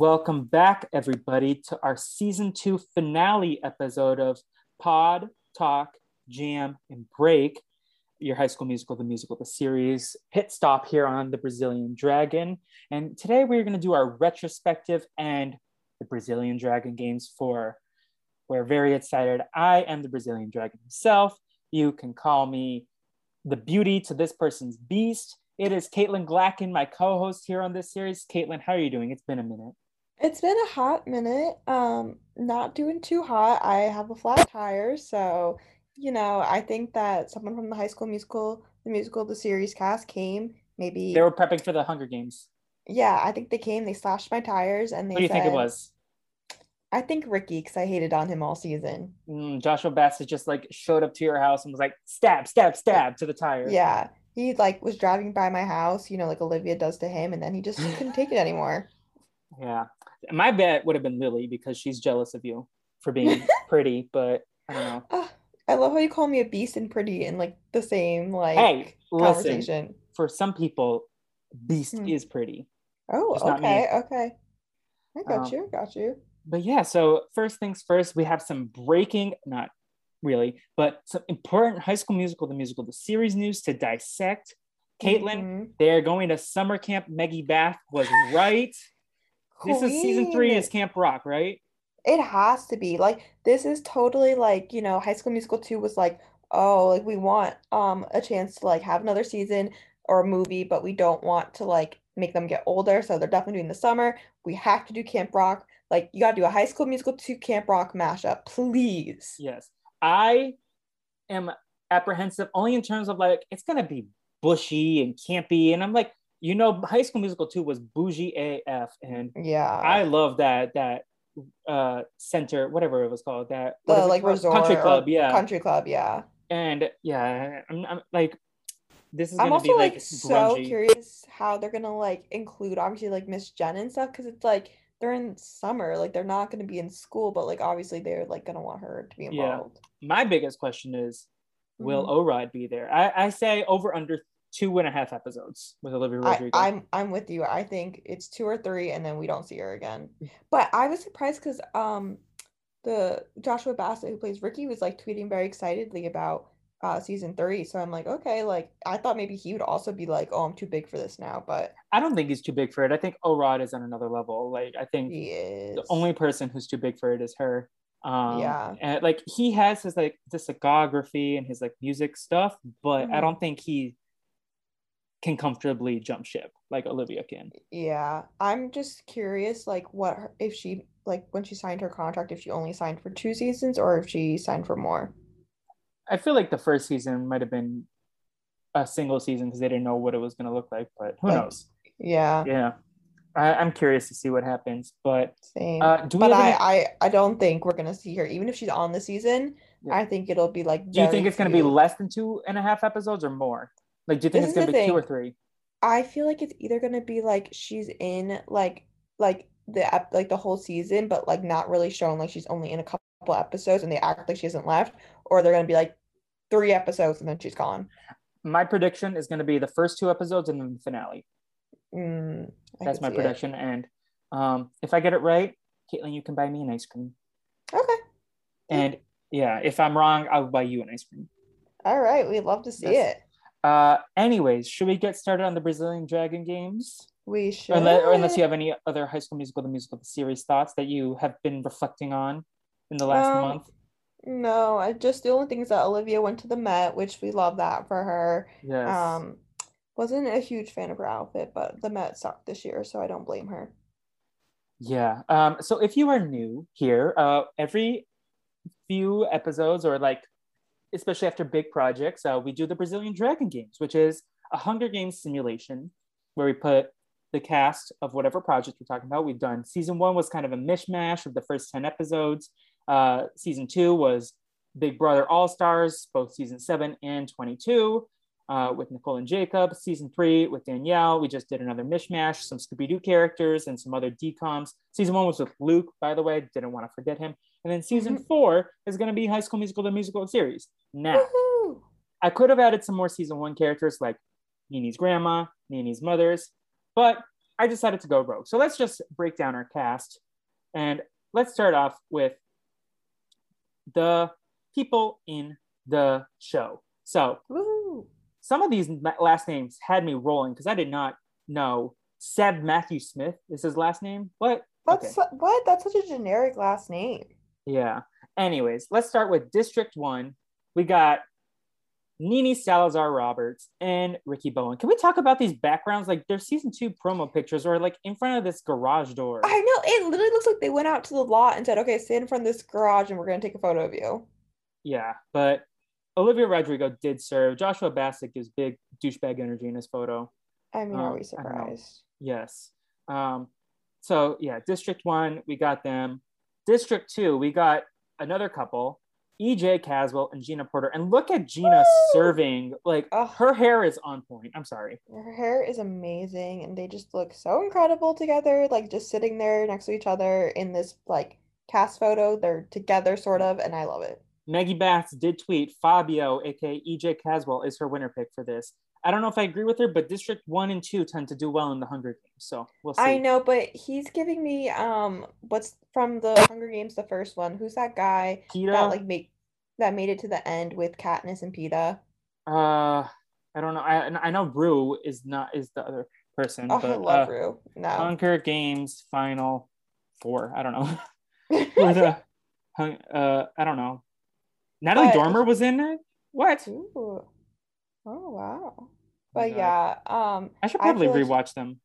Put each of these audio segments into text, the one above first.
Welcome back, everybody, to our season two finale episode of Pod, Talk, Jam, and Break, your high school musical, the musical, the series pit stop here on the Brazilian Dragon. And today we're going to do our retrospective and the Brazilian Dragon games for. We're very excited. I am the Brazilian Dragon himself. You can call me the beauty to this person's beast. It is Katelyn Glacken, my co-host here on this series. Katelyn, how are you doing? It's been a minute. It's been a hot minute. Um, not doing too hot. I have a flat tire, so you know, I think that someone from the High School Musical, the musical, the series cast came. Maybe They were prepping for the Hunger Games. yeah, I think they came. They slashed my tires, and they What do you think it was? I think Ricky, because I hated on him all season. Mm, Joshua Bassett just like showed up to your house and was like, stab, stab, stab to the tire. Yeah, he like was driving by my house, you know, like Olivia does to him, and then he just couldn't take it anymore. Yeah. My bet would have been Lily because she's jealous of you for being pretty, but I don't know. Ah, I love how you call me a beast and pretty in like the same like Hey, listen. conversation. For some people, Beast Hmm. is pretty. Oh, Just okay, okay. I got Um, you, got you. But yeah, so first things first, we have some breaking, not really, but some important High School Musical, the musical, the series news to dissect. Katelyn, Mhm. they're going to summer camp. Maggie Bath was right. This is season three is Camp Rock, right? It has to be. Like this is totally like, you know, High School Musical 2 was like, oh, like we want um a chance to like have another season or a movie, but we don't want to like make them get older. So they're definitely doing the summer. We have to do Camp Rock. Like you gotta do a High School Musical 2 Camp Rock mashup, please. Yes. I am apprehensive only in terms of like it's gonna be bushy and campy. And I'm like, you know, High School Musical 2 was bougie AF. And Yeah. I love that that uh center, whatever it was called, that the like resort country club, yeah. Country Club, yeah. And yeah, I'm, I'm like this is I'm also be like, like so curious how they're gonna like include obviously like Miss Jen and stuff because it's like they're in summer, like they're not gonna be in school, but like obviously they're like gonna want her to be Yeah. involved. My biggest question is will Mhm. Orod be there? I, I say over under two and a half episodes with Olivia I, Rodrigo. I'm I'm with you. I think it's two or three, and then we don't see her again. But I was surprised because um the Joshua Bassett who plays Ricky was like tweeting very excitedly about uh season three. So I'm like, okay, like I thought maybe he would also be like, oh, I'm too big for this now, but I don't think he's too big for it. I think Orod is on another level. Like I think he is the only person who's too big for it is her. Um, Yeah. and like he has his like discography and his like music stuff, but I Mhm. don't think he can comfortably jump ship like Olivia can. Yeah, I'm just curious, like, what her, if she like when she signed her contract, if she only signed for two seasons or if she signed for more. I feel like the first season might have been a single season because they didn't know what it was going to look like, but who Like, knows? Yeah, Yeah, I, I'm curious to see what happens. But same. uh, do But I, any- I I don't think we're gonna see her, even if she's on the season. Yeah. I think it'll be like do you think it's going to be less than two and a half episodes or more? Like, do you think This it's is going to the be two or three? I feel like it's either gonna be like she's in like like the like the whole season, but like not really shown like she's only in a couple episodes and they act like she hasn't left, or they're gonna be like three episodes and then she's gone. My prediction is going to be the first two episodes and then the finale. Mm, That's my see it. prediction. And um, if I get it right, Katelyn, you can buy me an ice cream. Okay. And yeah, if I'm wrong, I'll buy you an ice cream. All right, we'd love to see Yes. it. Uh, anyways, should we get started on the Brazilian Dragon games? We should. unless, or unless you have any other High School Musical, the musical, the series thoughts that you have been reflecting on in the last Um, month. No, I just the only thing is that Olivia went to the Met, which we love that for her. Yes. Um, wasn't a huge fan of her outfit, but the Met sucked this year, so I don't blame her. Yeah. Um, so if you are new here, uh, every few episodes or like especially after big projects, uh, we do the Brazilian Dragon Games, which is a Hunger Games simulation where we put the cast of whatever project we're talking about. We've done season one was kind of a mishmash of the first 10 episodes. Uh, season two was Big Brother All Stars, both season seven and 22 uh, with Nicole and Jacob. Season three with Danielle. We just did another mishmash, some Scooby Doo characters and some other DCOMs. Season one was with Luke, by the way. Didn't want to forget him. And then season Mhm. four is going to be High School Musical, the musical series. Now, Woohoo! I could have added some more season one characters like Nini's grandma, Nini's mothers, but I decided to go rogue. So let's just break down our cast. And let's start off with the people in the show. So Woo! some of these last names had me rolling because I did not know Seb Matthew Smith is his last name. What? That's what? That's such a generic last name. Yeah. Anyways, let's start with District One. We got Nini Salazar Roberts and Ricky Bowen. Can we talk about these backgrounds? Like their season two promo pictures or like in front of this garage door. I know it literally looks like they went out to the lot and said, "Okay, stand in front of this garage, and we're gonna take a photo of you." Yeah, but Olivia Rodrigo did serve. Joshua Bassett gives big douchebag energy in his photo. I mean, Um, are we surprised? Yes. Um, so yeah, District One, we got them. District Two, we got another couple, EJ Caswell and Gina Porter. And look at Gina Woo! serving. Like her hair is on point. I'm sorry. Her hair is amazing, and they just look so incredible together. Like just sitting there next to each other in this like cast photo. They're together, sort of, and I love it. Maggie Bass did tweet Fabio, aka EJ Caswell, is her winner pick for this. I don't know if I agree with her, but District One and Two tend to do well in the Hunger Games, so we'll see. I know, but he's giving me um, what's from the Hunger Games, the first one? Who's that guy that like make that made it to the end with Katniss and Peeta? uh, I don't know. I I know Rue is not is the other person, Oh, I but love uh, Rue. No. Hunger Games final four. I don't know. Or the hung- uh, I don't know. Natalie But- Dormer was in it. What? Ooh. Oh wow. But Yeah. yeah, um, I should I probably feel like- rewatch them.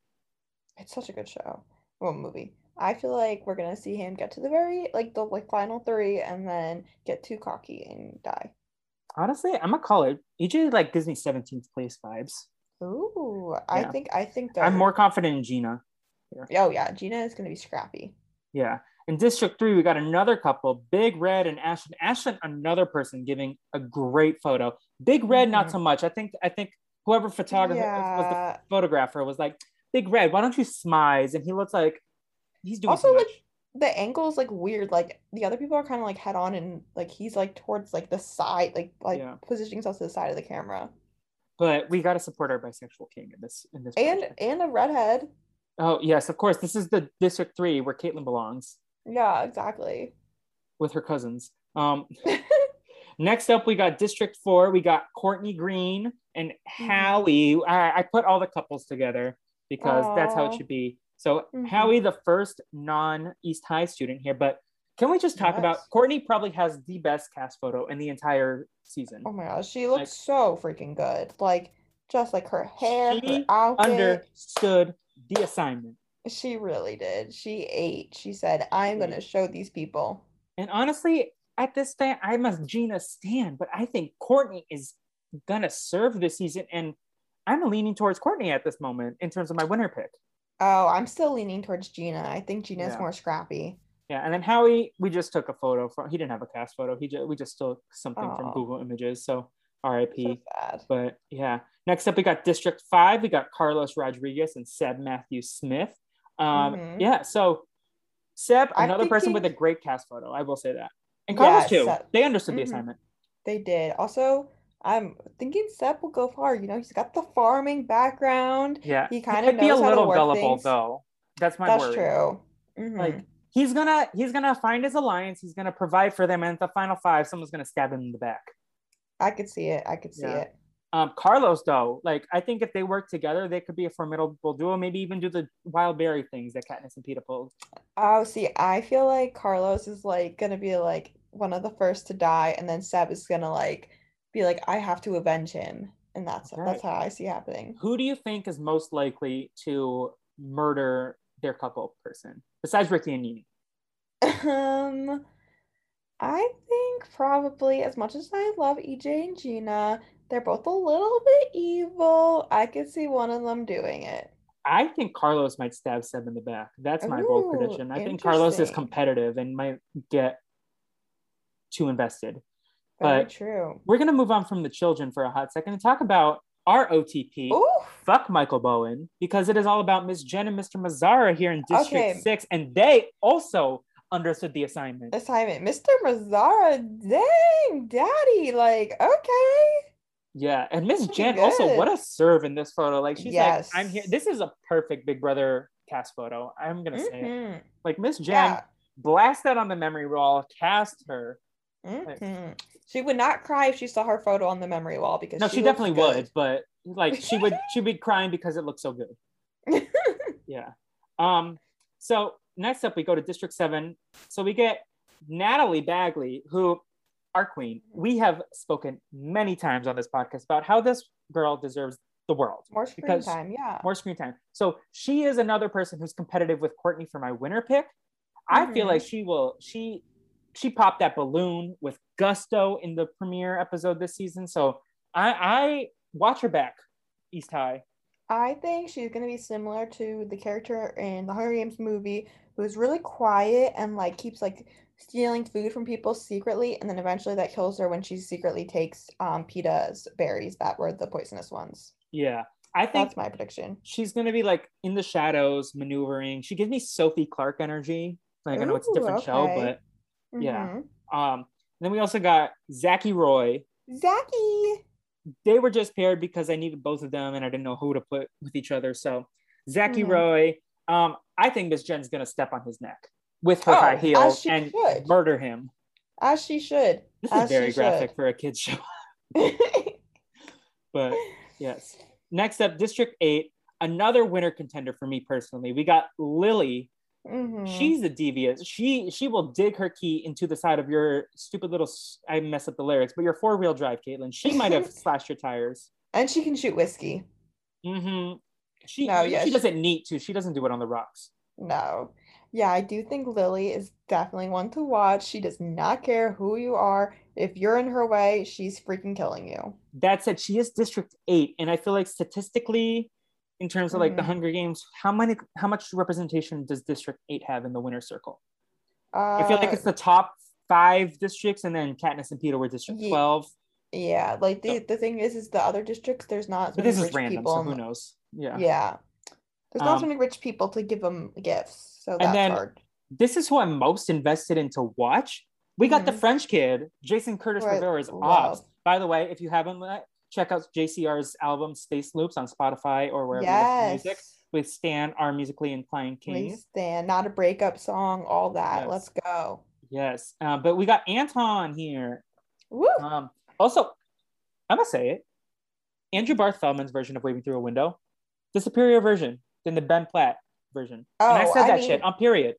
it's such a good show. Well, movie. I feel like we're gonna see him get to the very like the like final three and then get too cocky and die. Honestly, I'm gonna call it. EJ like gives me 17th place vibes. Ooh, I think I think that I'm more confident in Gina. Oh yeah, Gina is gonna be scrappy. Yeah. In District 3, we got another couple, Big Red and Ashton. Ashton, another person giving a great photo. Big Red, not Mhm. so much. I think I think whoever photographer was the photographer was like, Big Red, why don't you smize? And he looks like he's doing Also, like the angle is like weird. Like the other people are kind of like head on and like he's like towards like the side, like like Yeah. positioning himself to the side of the camera. But we gotta support our bisexual king in this in this And project. and a redhead. Oh yes, of course. This is the District 3 where Katelyn belongs Yeah, exactly. with her cousins. Um Next up, we got District 4. We got Courtney Green and Mm-hmm. Howie. I, I put all the couples together because that's how it should be. So, Mhm. Howie, the first non East High student here. But can we just talk about Courtney? Probably has the best cast photo in the entire season. Oh my gosh, she looks Like- so freaking good. Like just like her hair, her She outfit. Understood the assignment. She really did. She ate. She said, "I'm gonna show these people." And honestly, at this time, I'm a Gina Stan, but I think Courtney is gonna serve this season. And I'm leaning towards Courtney at this moment in terms of my winner pick. Oh, I'm still leaning towards Gina. I think Gina's Yeah. more scrappy. Yeah, and then Howie, we just took a photo from. He didn't have a cast photo. He just we just took something from Google Images. So So R.I.P. sad. But yeah, next up we got District Five. We got Carlos Rodriguez and Seb Matthew Smith. Um, Mhm. yeah. So Seb, another person with a great cast photo. I will say that. And Yeah, Carlos too. Seb. They understood the Mhm. assignment. They did. Also, I'm thinking Seb will go far. You know, he's got the farming background. Yeah, He he kinda might be a knows to little work gullible things. though. That's my That's worry. true. Mhm. Like he's gonna he's gonna find his alliance. He's gonna provide for them, and at the final five, someone's gonna stab him in the back. I could see it. I could see Yeah. it. Um, Carlos, though, like I think if they work together, they could be a formidable duo. Maybe even do the wild berry things that Katniss and Peeta pulled. Oh, see, I feel like Carlos is like gonna be like one of the first to die, and then Seb is gonna like be like, I have to avenge him, and that's Okay. that's how I see happening. Who do you think is most likely to murder their couple person besides Ricky and Nini? Um, I think probably as much as I love EJ and Gina, they're both a little bit evil. I could see one of them doing it. I think Carlos might stab Seb in the back. That's my bold prediction. I think Carlos is competitive and might get too invested. Very But- true. We're gonna move on from the children for a hot second and talk about our OTP. Ooh, Fuck Michael Bowen because it is all about Miss Jen and Mr. Mazzara here in District Okay. Six, and they also understood the assignment. assignment. Mr. Mazzara, dang, daddy, like, okay. Yeah, and Miss Jen also what a serve in this photo. Like she's Yes. like, I'm here. This is a perfect Big Brother cast photo. I'm gonna say it. Mhm. Like Miss Jen, Yeah. blast that on the memory wall. cast her. Mhm. She would not cry if she saw her photo on the memory wall because No, she, she, definitely good. would, but like she would she'd be crying because it looks so good. Yeah. Um, so next up we go to District 7. So we get Natalie Bagley, who our queen. We have spoken many times on this podcast about how this girl deserves the world. More screen Because- time, yeah. More screen time. So she is another person who's competitive with Courtney for my winner pick. I feel Mhm. like she will she she popped that balloon with gusto in the premiere episode this season. So I I watch her back, East High. I think she's gonna be similar to the character in the Hunger Games movie, who's really quiet and like keeps like stealing food from people secretly, and then eventually that kills her when she secretly takes um Peeta's berries that were the poisonous ones. Yeah. I think That's my prediction. she's gonna be like in the shadows maneuvering. She gives me Sophie Clark energy. Like I know it's a Ooh, different show, but Yeah. Mhm. um then we also got Zachy Roy. Zachy. They were just paired because I needed both of them and I didn't know who to put with each other. So Zachy Mhm. Roy, um, I think Miss Jen's gonna step on his neck with her Oh, high heels and should. murder him. As she should. This is As she very graphic should. for a kid's show. But yes. Next up, District 8, another winner contender for me personally. We got Lily Mhm. She's a devious. She she will dig her key into the side of your stupid little. I mess up the lyrics, but your four wheel drive, Katelyn. She might have slashed your tires. and she can shoot whiskey. Mm-hmm. She No, yeah, she she- doesn't need to. She doesn't do it on the rocks. No. Yeah, I do think Lily is definitely one to watch. She does not care who you are. If you're in her way, she's freaking killing you. That said, she is District Eight, and I feel like statistically, in terms of like the Mhm. Hunger Games, how many how much representation does District Eight have in the winner circle? Uh, I feel like it's the top five districts, and then Katniss and Peeta were District Ye- Twelve. yeah, like the the thing is, is the other districts, there's not But many this is random, people so who knows? Yeah. Yeah. There's not Um, many rich people to give them gifts, so that's and then- hard. this is who I'm most invested in to watch. We got the Mhm. French kid, Jason Curtis I Rivera's. Ops. By the way, if you haven't let, check out JCR's album Space Loops on Spotify or wherever you listen to music with Stan, our musically inclined king. We stand, not a breakup song, all that. Yes. Let's go. Yes. Uh, but we got Anton here. Woo! Um, also, I'm gonna say it. Andrew Barth Feldman's version of Waving Through a Window, the superior version than the Ben Platt version. and I Oh, said I that mean- shit on period.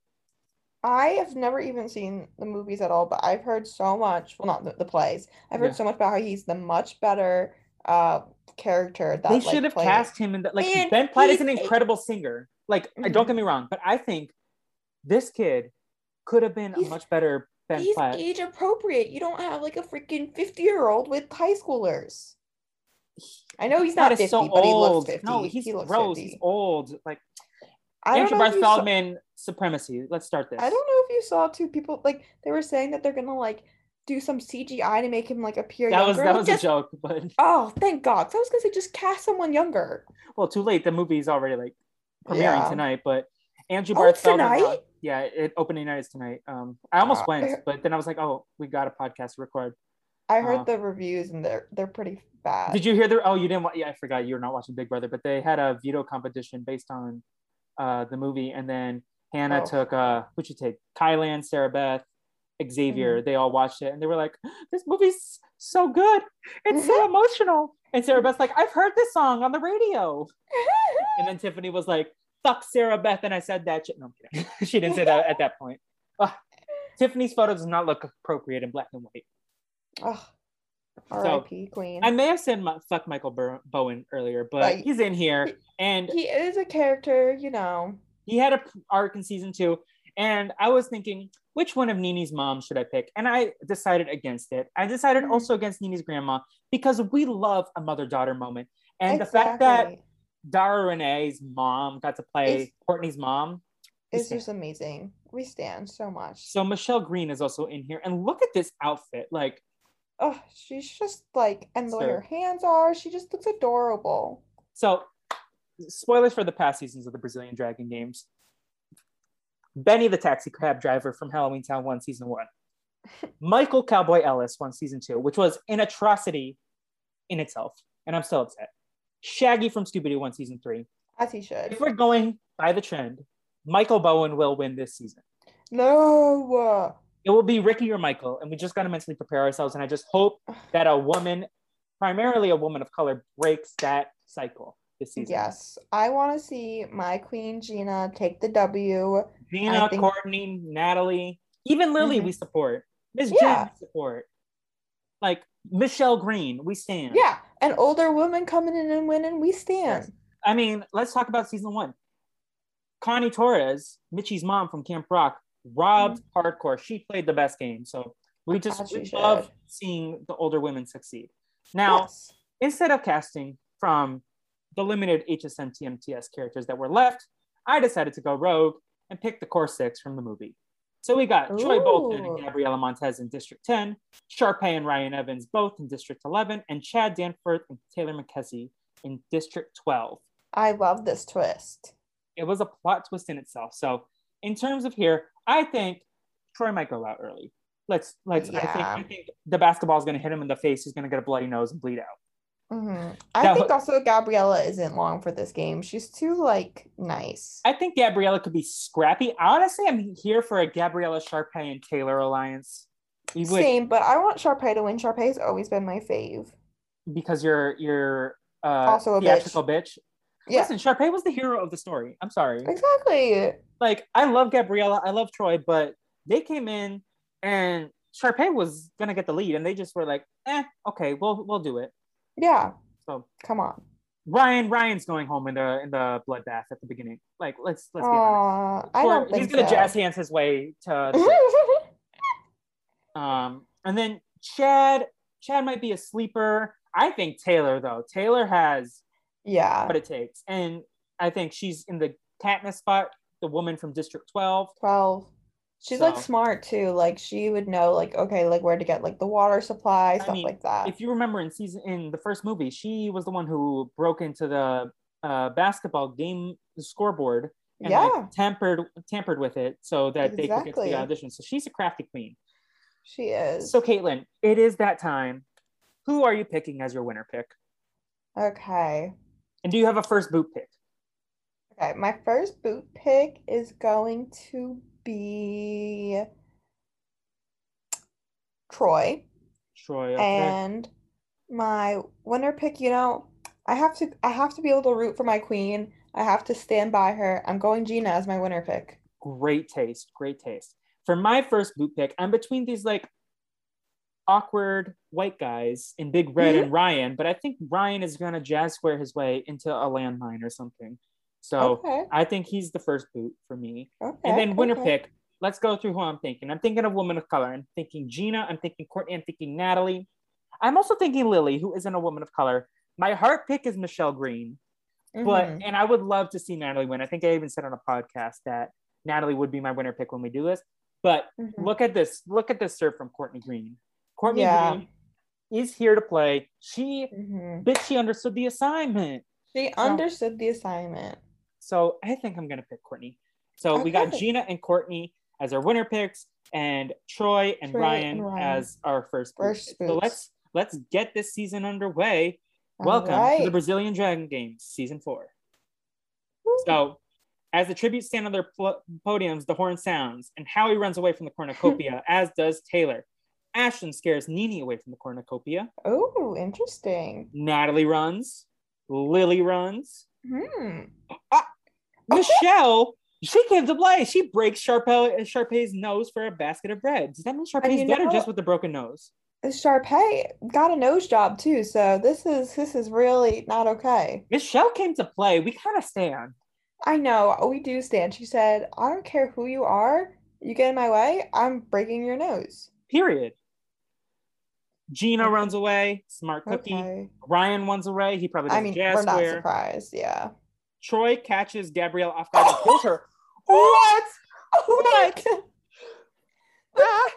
I have never even seen the movies at all, but I've heard so much. Well, not the, the plays. I've heard Yeah. so much about how he's the much better uh character that they like, should have played- cast him in that. like Ben Platt is an incredible singer. Like uh, don't get me wrong, but I think this kid could have been He's- a much better Ben He's Platt. age appropriate. You don't have like a freaking 50 year old with high schoolers. I know he's not is 50, but he looks 50. No, he's he looks gross. 50. He's old. Like I Andrew Barth you saw- Feldman supremacy. Let's start this. I don't know if you saw two people like they were saying that they're gonna like do some CGI to make him like appear That was younger. that was just- a joke, but Oh, thank God. 'cause I was gonna say just cast someone younger. well, too late. The movie's already like premiering Yeah. tonight. But Andrew Oh, Barth it's Feldman. tonight? yeah, it opening night is tonight. Um, I almost Uh, went, but then I was like, oh, we got a podcast to record. I heard Uh, the reviews and they're they're pretty bad. Did you hear the? Oh, you didn't. wa- Yeah, I forgot. You're not watching Big Brother, but they had a veto competition based on uh, the movie, and then Hannah Oh. took uh, who'd you take? Kyland, Sarah Beth, Xavier. Mm-hmm. They all watched it, and they were like, "This movie's so good. It's Mm-hmm. so emotional." And Sarah Beth's like, "I've heard this song on the radio," and then Tiffany was like, "Fuck Sarah Beth," and I said that shit. No, I'm kidding. she didn't say that at that point. Tiffany's photo does not look appropriate in black and white. Oh, R.I.P. Queen. I may have said my, fuck Michael Bur- Bowen earlier, but Like, he's in here, he- and he is a character, you know. he had a arc in season two. And I was thinking, which one of Nini's moms should I pick? And I decided against it. I decided Mhm. also against Nini's grandma because we love a mother daughter moment. And the fact that Dara Renee's mom got to play It's- Courtney's mom. is just amazing. We stand so much. So Michelle Green is also in here. And look at this outfit. Like, Oh, she's just like, and the way her hands are, she just looks adorable. so spoilers for the past seasons of the Brazilian Dragon Games. Benny the taxi cab driver from Halloween Town won season one. Michael Cowboy Ellis won season two, which was an atrocity in itself. And I'm still upset. Shaggy from Scooby Doo won season three. As he should. If we're going by the trend, Michael Bowen will win this season. No. It will be Ricky or Michael, and we just got to mentally prepare ourselves. And I just hope that a woman, primarily a woman of color, breaks that cycle this season. Yes, I want to see my queen Gina take the W. Gina, think- Courtney, Natalie, even Lily, Mhm. we support. Miss Yeah. Jen, we support. Like Michelle Green, we stand. Yeah, an older woman coming in and winning. We stand. I mean, let's talk about season one. Connie Torres, Mitchie's mom from Camp Rock, robbed mm-hmm. hardcore. She played the best game. So we just we love seeing the older women succeed. Now, Yes. instead of casting from the limited HSMTMTS characters that were left, I decided to go rogue and pick the core six from the movie. So we got Troy Bolton Ooh. and Gabriella Montez in District 10, Sharpay and Ryan Evans both in District 11, and Chad Danforth and Taylor McKessie in District 12. I love this twist. It was a plot twist in itself. So in terms of here, I think Troy might go out early. Let's let's I think I think the basketball is gonna hit him in the face. He's gonna get a bloody nose and bleed out. hmm I Now- think also Gabriella isn't long for this game. She's too like nice. I think Gabriella could be scrappy. Honestly, I'm here for a Gabriella Sharpay and Taylor alliance. Same, but I want Sharpay to win. Sharpay's always been my fave. because you're you're uh Also a bitch. bitch. Yeah, Listen, Sharpay was the hero of the story. I'm sorry. exactly. Like I love Gabriella, I love Troy, but they came in and Sharpay was gonna get the lead, and they just were like, eh, okay, we'll we'll do it. Yeah, So come on. Ryan, Ryan's going home in the in the bloodbath at the beginning. Like let's let's be honest. I Or don't think he's gonna so. jazz hands his way to Um, and then Chad, Chad might be a sleeper. I think Taylor though. Taylor has yeah, what it takes, and I think she's in the Katniss spot, the woman from District Twelve. 12. She's like smart too. Like she would know like okay, like where to get like the water supply, stuff mean, like that. If you remember in season in the first movie, she was the one who broke into the uh, basketball game scoreboard and yeah, like, tampered tampered with it so that they could get to the audition. So she's a crafty queen. she is. So Katelyn, it is that time. Who are you picking as your winner pick? okay. And do you have a first boot pick? Okay, my first boot pick is going to be Troy. Troy. Okay. And my winner pick, you know, I have to I have to be able to root for my queen. I have to stand by her. I'm going Gina as my winner pick. great taste, great taste. For my first boot pick, I'm between these like awkward white guys in Big Red and Ryan, but I think Ryan is gonna jazz square his way into a landmine or something. So Okay. I think he's the first boot for me. Okay. And then winner okay. pick, let's go through who I'm thinking. I'm thinking of woman of color. I'm thinking Gina. I'm thinking Courtney. I'm thinking Natalie. I'm also thinking Lily, who isn't a woman of color. My heart pick is Michelle Green, but Mhm. and I would love to see Natalie win. I think I even said on a podcast that Natalie would be my winner pick when we do this. But Mhm. look at this. Look at this serve from Courtney Green. Courtney Yeah. Green is here to play. She, Mhm. bitch, she understood the assignment. She understood the assignment. So I think I'm gonna pick Courtney. So we got Gina and Courtney as our winner picks, and Troy and, Troy Ryan, and Ryan. as our first. First picks. So let's let's get this season underway. All Welcome to the. Brazilian Dragon Games season four. Woo. So, as the tributes stand on their pl- podiums, the horn sounds, and Howie runs away from the cornucopia, as does Taylor. Ashton scares Nini away from the cornucopia. Oh, interesting. Natalie runs. Lily runs. Hmm. Michelle She came to play. She breaks Sharpay, Sharpay's nose for a basket of bread. Does that mean Sharpay's you dead or just with the broken nose? Sharpay got a nose job too, so this is this is really not okay. Michelle came to play. We kind of stand. I know we do stand. She said, "I don't care who you are. You get in my way, I'm breaking your nose." Period. Gina runs away. Smart cookie. Okay. Ryan runs away. He probably I mean, jazz we're not square. surprised. Yeah. Troy catches Gabriella off guard and kills her. What? Oh what?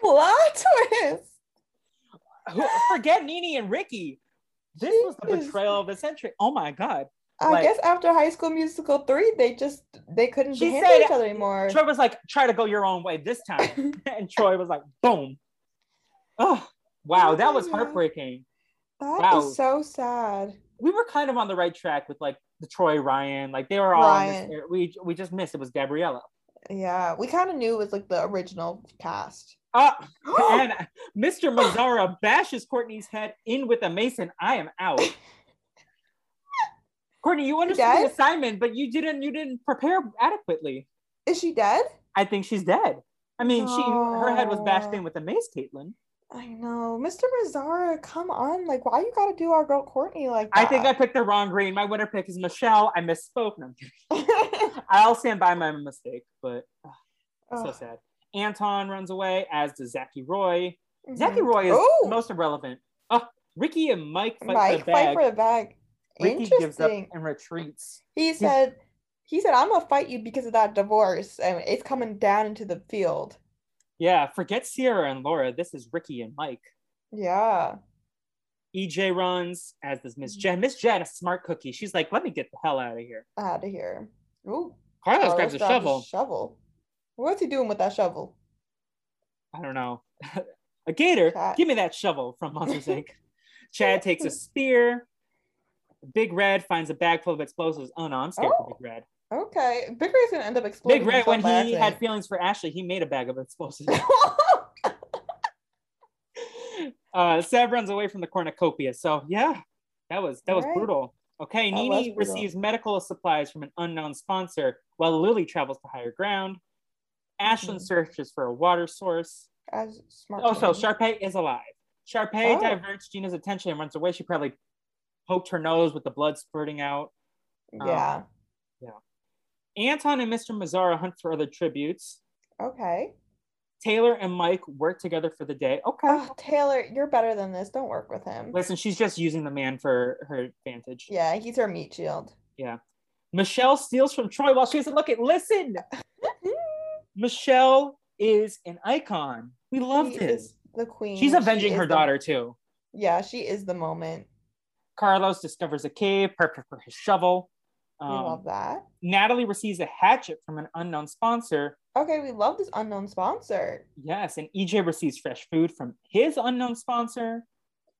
Plot twist. Who- Forget Nini and Ricky. This was the betrayal of the century. Oh my god. I Like- guess after High School Musical three, they just they couldn't She handle said- each other anymore. Troy was like, try to go your own way this time. and Troy was like, boom. Oh, wow. That was heartbreaking. That is Wow. so sad. We were kind of on the right track with like the Troy Ryan. Like they were all on Ryan. this, we we just missed it was Gabriella. Yeah, we kind of knew it was like the original cast. Uh, and Mr. Mazzara bashes Courtney's head in with a mason. I am out. Courtney, you understood the assignment, but you didn't you didn't prepare adequately. Is she dead? I think she's dead. I mean, she her head was bashed in with a mace, Katelyn. I know, Mr. Mazzara, come on! Like, why you gotta do our girl Courtney like that? I think I picked the wrong green. My winner pick is Michelle. I misspoke. No. I'll stand by my mistake, but uh, so sad. Anton runs away, as does Zachy Roy. Mhm. Zachy Roy is Ooh! most irrelevant. Oh, Ricky and Mike fight Mike for the bag. fight for the bag. Ricky gives up and retreats. He said, he said, I'm gonna fight you because of that divorce, and it's coming down into the field. Yeah, forget Sierra and Laura. This is Ricky and Mike. Yeah. EJ runs, as does. Miss mm. Jen. Miss Jen, a smart cookie. She's like, let me get the hell out of here. Out of here. Ooh. Carlos Carlos grabs a shovel. shovel. What's he doing with that shovel? I don't know. a gator, Chad. give me that shovel from Monsters Inc. Chad takes a spear. Big Red finds a bag full of explosives. Oh no, I'm scared Oh. for Big Red. Okay. Big Ray's gonna end up exploding. Big Red, when he had feelings for Ashley, he made a bag of explosives. uh, Seb runs away from the cornucopia. So yeah, that was that was Alright. brutal. Okay, That Nini brutal. receives medical supplies from an unknown sponsor, while Lily travels to higher ground. Ashlyn Mhm. searches for a water source. As smart. Oh, so. Sharpay is alive. Sharpay Oh. diverts Gina's attention and runs away. She probably poked her nose with the blood spurting out. Yeah. Anton and Mr. Mazzara hunt for other tributes. Okay. Taylor and Mike work together for the day. Okay. Oh, Taylor, you're better than this. Don't work with him. Listen, she's just using the man for her advantage. Yeah, he's her meat shield. Yeah. Michelle steals from Troy while she doesn't look at. Listen, Michelle is an icon. We love She this. the queen. She's avenging is her the- daughter too. Yeah, she is the moment. Carlos discovers a cave, perfect for his shovel. We Um, love that. Natalie receives a hatchet from an unknown sponsor. Okay, we love this unknown sponsor. Yes, and EJ receives fresh food from his unknown sponsor.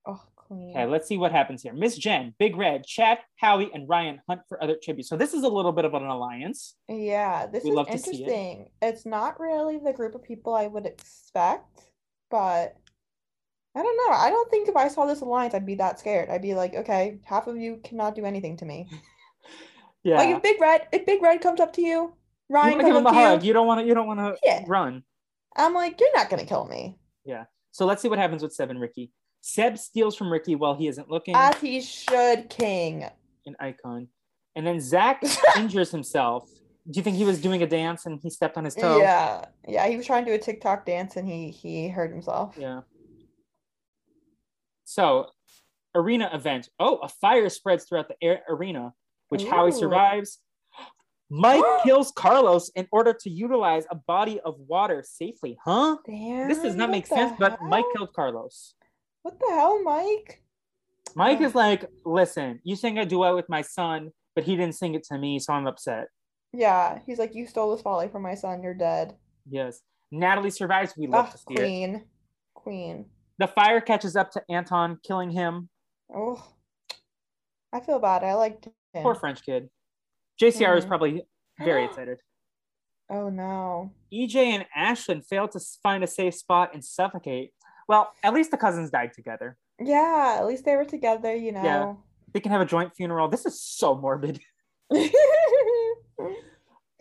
Oh, queen. Okay, let's see what happens here. Miss Jen, Big Red, Chad, Howie, and Ryan hunt for other tributes. So this is a little bit of an alliance. Yeah, this We is see it. interesting. It's not really the group of people I would expect, but I don't know. I don't think if I saw this alliance, I'd be that scared. I'd be like, okay, half of you cannot do anything to me. Yeah. Like if Big Red, if Big Red comes up to you, you Ryan want to give him a to you, hug. You don't want to. You don't want to Yeah. run. I'm like, you're not gonna kill me. Yeah. So let's see what happens with Seb and Ricky. Seb steals from Ricky while he isn't looking. As he should, King. an icon, and then Zach injures himself. Do you think he was doing a dance and he stepped on his toe? Yeah, yeah. He was trying to do a TikTok dance and he he hurt himself. Yeah. So, arena event. Oh, a fire spreads throughout the air arena, which Howie Ooh. survives. Mike kills Carlos in order to utilize a body of water safely. Huh? Damn. This does not make the sense, but Mike killed Carlos. What the hell, Mike? Mike Ugh. is like, listen, you sang a duet with my son, but he didn't sing it to me, so I'm upset. Yeah, he's like, you stole this folly from my son. You're dead. Yes. Natalie survives. We love Ah, to see it. queen, queen. The fire catches up to Anton, killing him. Oh, I feel bad. I liked him. Poor French kid. JCR is probably very excited. Oh no. EJ and Ashlyn failed to find a safe spot and suffocate. Well, at least the cousins died together. Yeah, at least they were together. You know. Yeah. They can have a joint funeral. This is so morbid.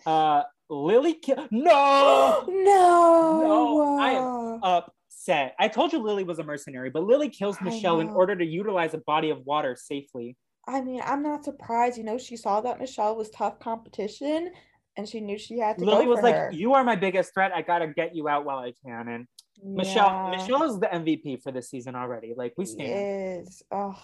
Uh, Lily kill. No, no, No, I am upset. I told you Lily was a mercenary, but Lily kills Michelle in order to utilize a body of water safely. I mean, I'm not surprised. You know, she saw that Michelle was tough competition, and she knew she had to Lily was like, her. "You are my biggest threat. I gotta get you out while I can." And Michelle, Yeah, Michelle is the MVP for this season already. Like we stand. is. Oh,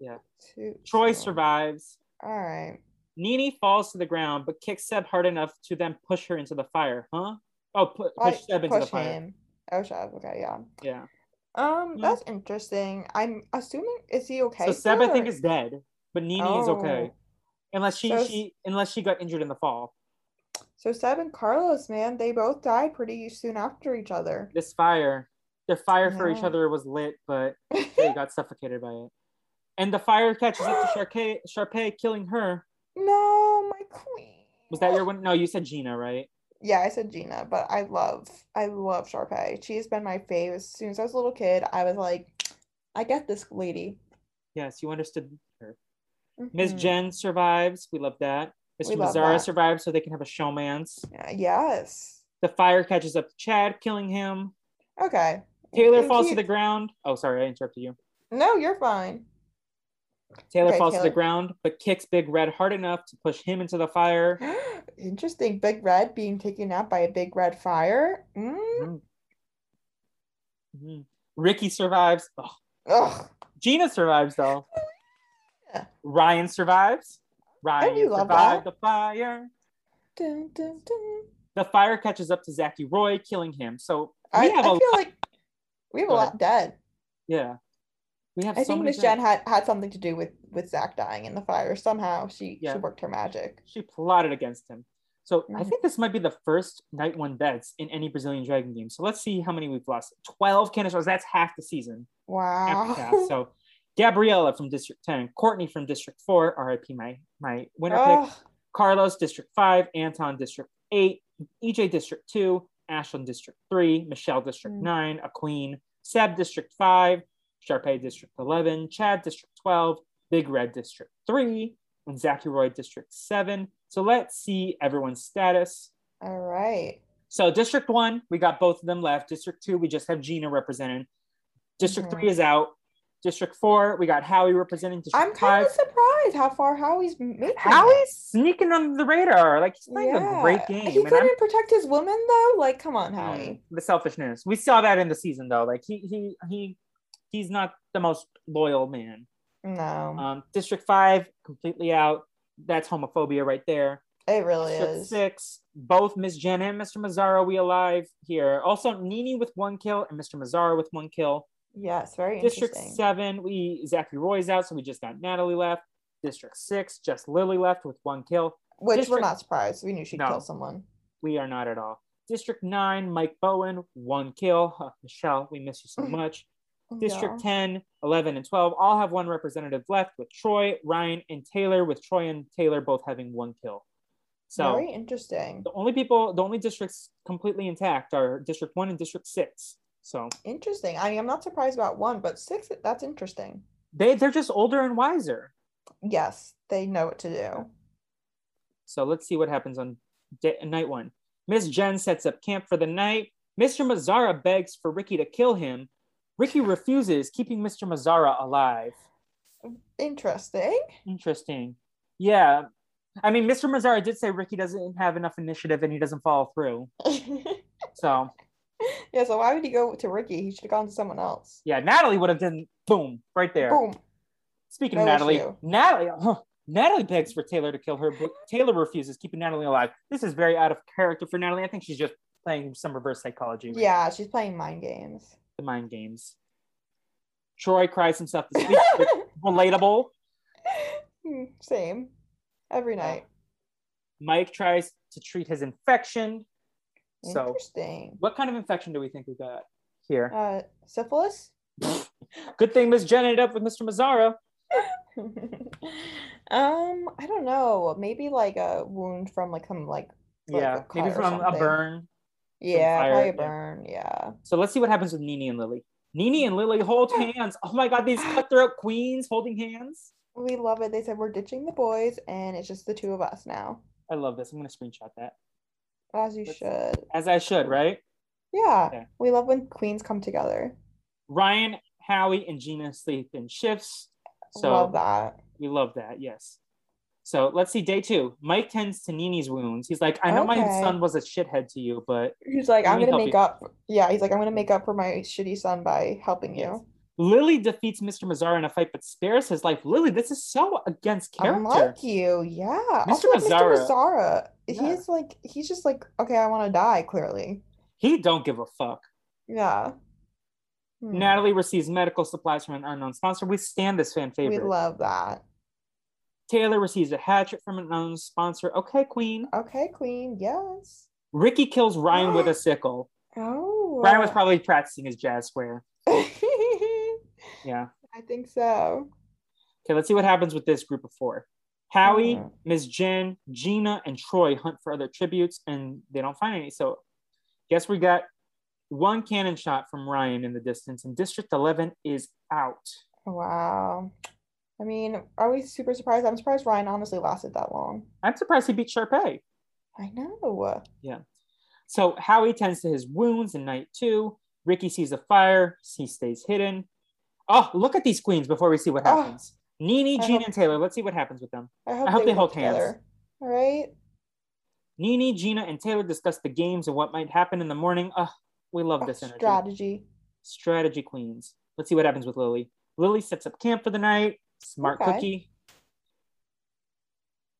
Yeah. Too Troy soon. survives. All right. Nini falls to the ground, but kicks Seb hard enough to then push her into the fire. Huh? Oh, pu- push Seb into the push fire. him. Oh, Seb. Okay, yeah. Yeah. Um, Yeah. that's interesting. I'm assuming is he okay? so Seb, I think, is dead, but Nini is okay, Oh. unless she So- she unless she got injured in the fall. So Seb and Carlos, man, they both died pretty soon after each other. This fire, their fire for each other was lit, but they got suffocated by it. And the fire catches up to Sharpay, Sharpay killing her. no, my queen. Was that your one? No, you said Gina, right? Yeah, I said Gina, but I love, I love Sharpay. She's been my fave. As soon as I was a little kid, I was like, I get this lady. Yes, you understood. Miss Mhm. Jen survives. We love that. Mr. Mazzara survives so they can have a showman's. Yeah, yes. The fire catches up to Chad, killing him. Okay. Taylor And falls he- to the ground. Oh, sorry, I interrupted you. No, you're fine. Taylor Okay, falls to the ground, but kicks Big Red hard enough to push him into the fire. Interesting. Big Red being taken out by a big red fire. Mm. Mhm. Mhm. Ricky survives. Oh, Ugh. Gina survives though. Yeah. Ryan survives. Ryan survived the fire. Dun, dun, dun. The fire catches up to Zachy Roy, killing him. So we I, have I a feel lot. like we have a Go lot dead. yeah. We have I so think Miss. Jen had, had something to do with with Zach dying in the fire. Somehow she Yeah. she worked her magic. she plotted against him. So I Mhm. think this might be the first night one deaths in any Brazilian Dragon game. So let's see how many we've lost. 12 Candace That's half the season. Wow. So Gabriella from District 10, Courtney from District 4, RIP my my winner pick. Carlos District 5, Anton District 8, EJ District 2, Ashlyn District 3, Michelle District Mm. 9, a queen, Seb District 5, Sharpay District 11, Chad District 12, Big Red District 3, and Zachary Roy District 7. So let's see everyone's status. All right. So District 1, we got both of them left. District 2, we just have Gina representing. District Mhm. 3 is out. District 4, we got Howie representing. District I'm kind 5, of surprised how far Howie's making it. Howie's sneaking under the radar. Like he's playing a great game. He and couldn't protect his woman though. Like, come on, Howie. Mm, the selfishness. We saw that in the season though. Like he he he he's not the most loyal man. No, Um, District Five completely out. That's homophobia right there. it really District is. Six, both Miss Jen and Mr. Mazzara we alive here. Also Nini with one kill and Mr. Mazzara with one kill. Yes, very interesting. District. Seven, we Zachary Roy's out, so we just got Natalie left. District Six, just Lily left with one kill. Which we're not surprised. We knew she'd No. kill someone. We are not at all. District Nine, Mike Bowen, one kill. Huh, Michelle, we miss you so much. District Yeah. 10, 11, and 12 all have one representative left with Troy, Ryan, and Taylor, with Troy and Taylor both having one kill. So Very interesting. the only people, the only districts completely intact are District 1 and District 6. So Interesting. I mean, I'm not surprised about one, but six, that's interesting. they, they're just older and wiser. Yes, they know what to do. So let's see what happens on day, night one. Miss Jen sets up camp for the night. Mr. Mazzara begs for Ricky to kill him. Ricky refuses, keeping Mr. Mazzara alive. Interesting. Interesting. Yeah. I mean, Mr. Mazzara did say Ricky doesn't have enough initiative and he doesn't follow through. So, yeah, so why would he go to Ricky? He should have gone to someone else. yeah, Natalie would have done boom right there. Boom. Speaking No of Natalie, issue. Natalie, huh, Natalie begs for Taylor to kill her, but Taylor refuses, keeping Natalie alive. This is very out of character for Natalie. I think she's just playing some reverse psychology. right Yeah, she's playing mind games. the mind games. Troy cries himself to sleep. relatable. Hmm, Same. Every night. Mike tries to treat his infection. So, Interesting. what kind of infection do we think we got here? Uh, syphilis? Good thing Miss Jen ended up with Mr. Mazzara. um, I don't know. Maybe like a wound from like some like like yeah, cut maybe from a burn. Yeah, probably a burn. Yeah. So let's see what happens with Nini and Lily. Nini and Lily hold hands. Oh my God, these cutthroat queens holding hands. We love it. They said we're ditching the boys and it's just the two of us now. I love this. I'm gonna screenshot that. As you Let's- should. as I should, right? Yeah. Okay. We love when queens come together. Ryan, Howie, and Gina sleep in shifts. So love that. we love that, yes. So let's see day two. Mike tends to Nini's wounds. He's like, I know my son was a shithead to you, but He's like, I'm gonna make you." up. Yeah, he's like, I'm gonna make up for my shitty son by helping Yes. you. Lily defeats Mr. Mazzara in a fight but spares his life. Lily, this is so against character. Unlike you, yeah. Mr. Also, like, Mazzara- Mr. Mazzara, Yeah. he's like, he's just like, okay, I want to die. Clearly, He don't give a fuck. yeah. Hmm. Natalie receives medical supplies from an unknown sponsor. We stand this fan favorite. we love that. Taylor receives a hatchet from an unknown sponsor. Okay, Queen. Okay, Queen. Yes. Ricky kills Ryan with a sickle. Oh. Ryan was probably practicing his jazz square. Yeah. I think so. Okay, let's see what happens with this group of four. Howie, Uh. Ms. Jen, Gina, and Troy hunt for other tributes, and they don't find any. So, guess we got one cannon shot from Ryan in the distance, and District 11 is out. Wow. I mean, are we super surprised? I'm surprised Ryan honestly lasted that long. I'm surprised he beat Sharpay. I know. Yeah. So, Howie tends to his wounds in night two. Ricky sees a fire, he stays hidden. Oh, look at these queens before we see what Oh. happens. Nini, Gina, hope- and Taylor. Let's see what happens with them. I hope, I hope they work hold hands. together. All right. Nini, Gina, and Taylor discuss the games and what might happen in the morning. Oh, we love Oh, this energy. strategy. Strategy queens. Let's see what happens with Lily. Lily sets up camp for the night. Smart Okay. cookie.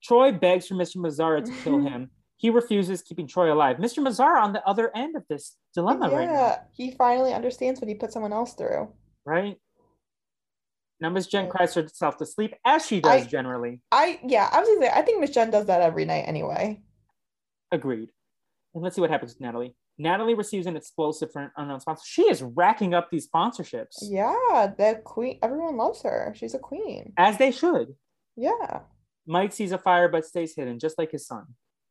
Troy begs for Mr. Mazzara to kill him. He refuses, keeping Troy alive. Mr. Mazzara on the other end of this dilemma right now, Yeah, he finally understands what he put someone else through. right? Now Miss Jen cries herself to sleep, as she does I- generally. I yeah, I was gonna say I think Miss Jen does that every night anyway. Agreed. And let's see what happens with Natalie. Natalie receives an explosive for an unknown sponsor. She is racking up these sponsorships, Yeah, the queen. Everyone loves her. She's a queen. as they should. Yeah. Mike sees a fire but stays hidden, just like his son.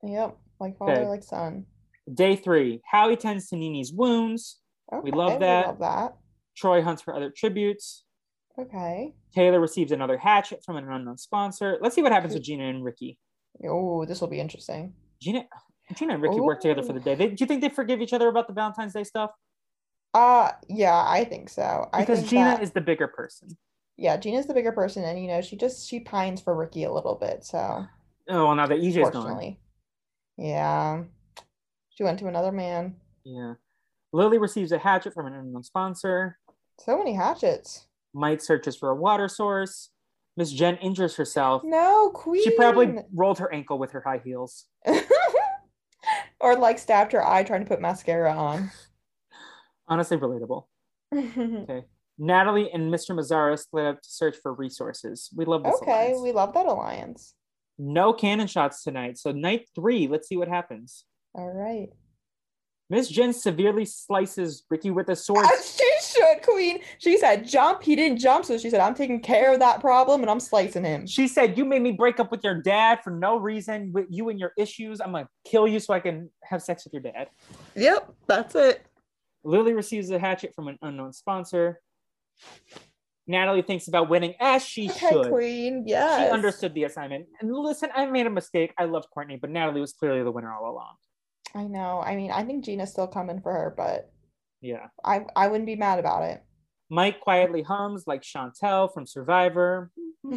Yep. Like father, Okay. like son. Day three, Howie tends to Nini's wounds. Okay, love that. love that. Troy hunts for other tributes. Okay. Taylor receives another hatchet from an unknown sponsor. Let's see what happens with Gina and Ricky. Oh, this will be interesting. Gina, Gina and Ricky work together for the day. They, do you think they forgive each other about the Valentine's Day stuff? Uh yeah, I think so. I Because think Gina that- is the bigger person. yeah, Gina's the bigger person, and you know, she just she pines for Ricky a little bit, so Oh, well, now that EJ's gone. Yeah. She went to another man. Yeah. Lily receives a hatchet from an unknown sponsor. So many hatchets. Mike searches for a water source. Miss Jen injures herself. No, queen. She probably rolled her ankle with her high heels. or like stabbed her eye trying to put mascara on. Honestly, relatable. Okay. Natalie and Mr. Mazzara split up to search for resources. We love this. okay, alliance. we love that alliance. No cannon shots tonight. So night three, let's see what happens. All right. Miss Jen severely slices Ricky with a sword. She queen. She said jump. He didn't jump, so she said, I'm taking care of that problem and I'm slicing him. She said, "You made me break up with your dad for no reason. With you and your issues, I'm gonna kill you so I can have sex with your dad." Yep, that's it. Lily receives a hatchet from an unknown sponsor. Natalie thinks about winning as she Okay, should. queen. yeah. She understood the assignment. And listen, I made a mistake. I loved Courtney, but Natalie was clearly the winner all along. I know. I mean, I think Gina's still coming for her, but Yeah. I I wouldn't be mad about it. Mike quietly hums like Chantel from Survivor.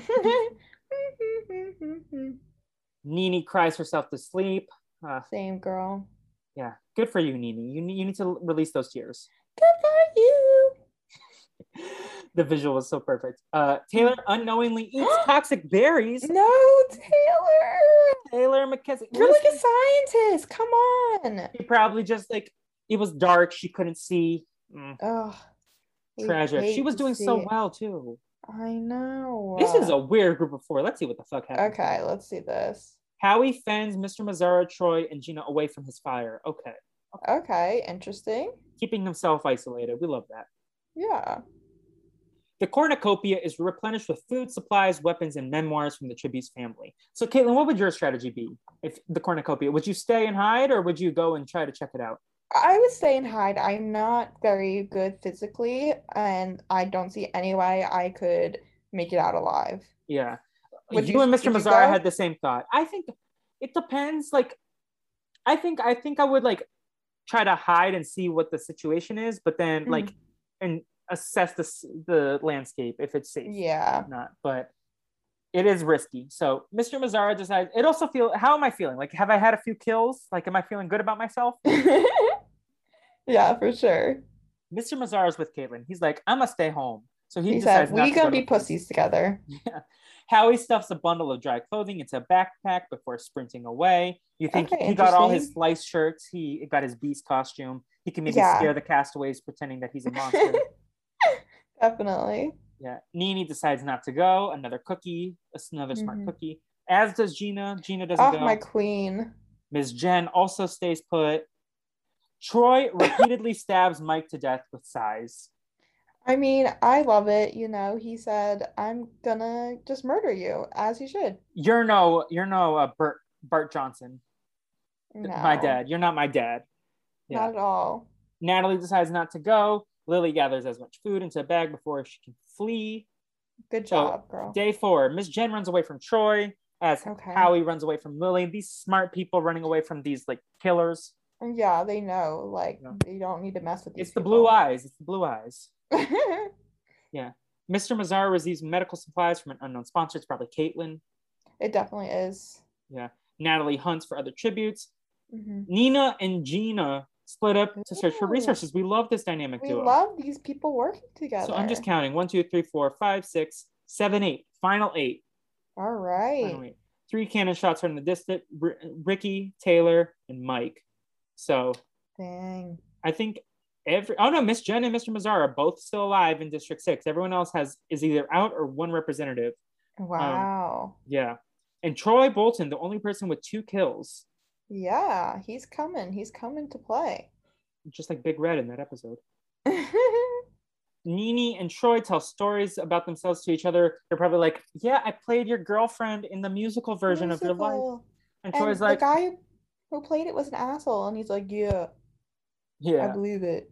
Nini cries herself to sleep. Uh, Same girl. yeah, good for you, Nini. You, need- you need to release those tears. Good for you. the visual was so perfect. Uh, Taylor unknowingly eats toxic berries. No, Taylor. Taylor McKessie. You're like a scientist. Come on. She probably just like it was dark. She couldn't see. Mm, we tragic. She was doing so it. well too. I know. This is a weird group of four. Let's see what the fuck happens. Okay, let's see this. Howie fends Mr. Mazzara, Troy, and Gina away from his fire. Okay. Okay, interesting. Keeping himself isolated. We love that. Yeah. The cornucopia is replenished with food, supplies, weapons, and memoirs from the tribute's family. So, Katelyn, what would your strategy be if the cornucopia? Would you stay and hide, or would you go and try to check it out? I would stay and hide. I'm not very good physically, and I don't see any way I could make it out alive. Yeah. Would you, you- and Mr. Mazzara had the same thought. I think it depends. Like, I think I think I would like try to hide and see what the situation is, but then Mm-hmm. like and assess the the landscape if it's safe Yeah. or not. But it is risky. So Mr. Mazzara decides. It also feel. How am I feeling? Like, have I had a few kills? Like, am I feeling good about myself? yeah, for sure. Mr. Mazzara's with Katelyn. He's like, I'm gonna stay home. So he, He decides said, "We to gonna to be police. pussies together." Yeah. Howie stuffs a bundle of dry clothing into a backpack before sprinting away. You think Okay, he got all his slice shirts, he got his beast costume. He can maybe Yeah. scare the castaways pretending that he's a monster. Definitely. Yeah. Nini decides not to go. Another cookie, another smart Mhm. cookie. As does Gina. Gina doesn't Oh, go. my queen. Ms. Jen also stays put. Troy repeatedly stabs Mike to death with sighs. I mean, I love it. You know, he said, "I'm gonna just murder you," as he should. You're no, you're no uh, Bert, Bart Johnson, No. my dad. You're not my dad. Yeah. Not at all. Natalie decides not to go. Lily gathers as much food into a bag before she can flee. Good So, job, girl. Day four, Miss Jen runs away from Troy as Okay. Howie runs away from Lily. These smart people running away from these like killers. Yeah, they know. Like, Yeah. you don't need to mess with these. It's the blue eyes. It's the blue eyes. yeah. Mr. Mazzara receives medical supplies from an unknown sponsor. It's probably Katelyn. it definitely is. Yeah. Natalie hunts for other tributes. Mhm. Nini and Gina split up to search for resources. We love this dynamic We duo. love these people working together. so I'm just counting one, two, three, four, five, six, seven, eight. Final eight. All right. Eight. Three cannon shots from the distant. R- Ricky, Taylor, and Mike. So Dang. I think every. Oh no, Miss Jen and Mr. Mazzara are both still alive in District Six. Everyone else has is either out or one representative. Um, wow. Yeah. And Troy Bolton, the only person with two kills, yeah, he's coming. He's coming to play. just like Big Red in that episode. Nini and Troy tell stories about themselves to each other. They're probably like, "Yeah, I played your girlfriend in the musical version of your life." Musical. And And Troy's like, the guy who played it was an asshole, and he's like, "Yeah, yeah, I believe it."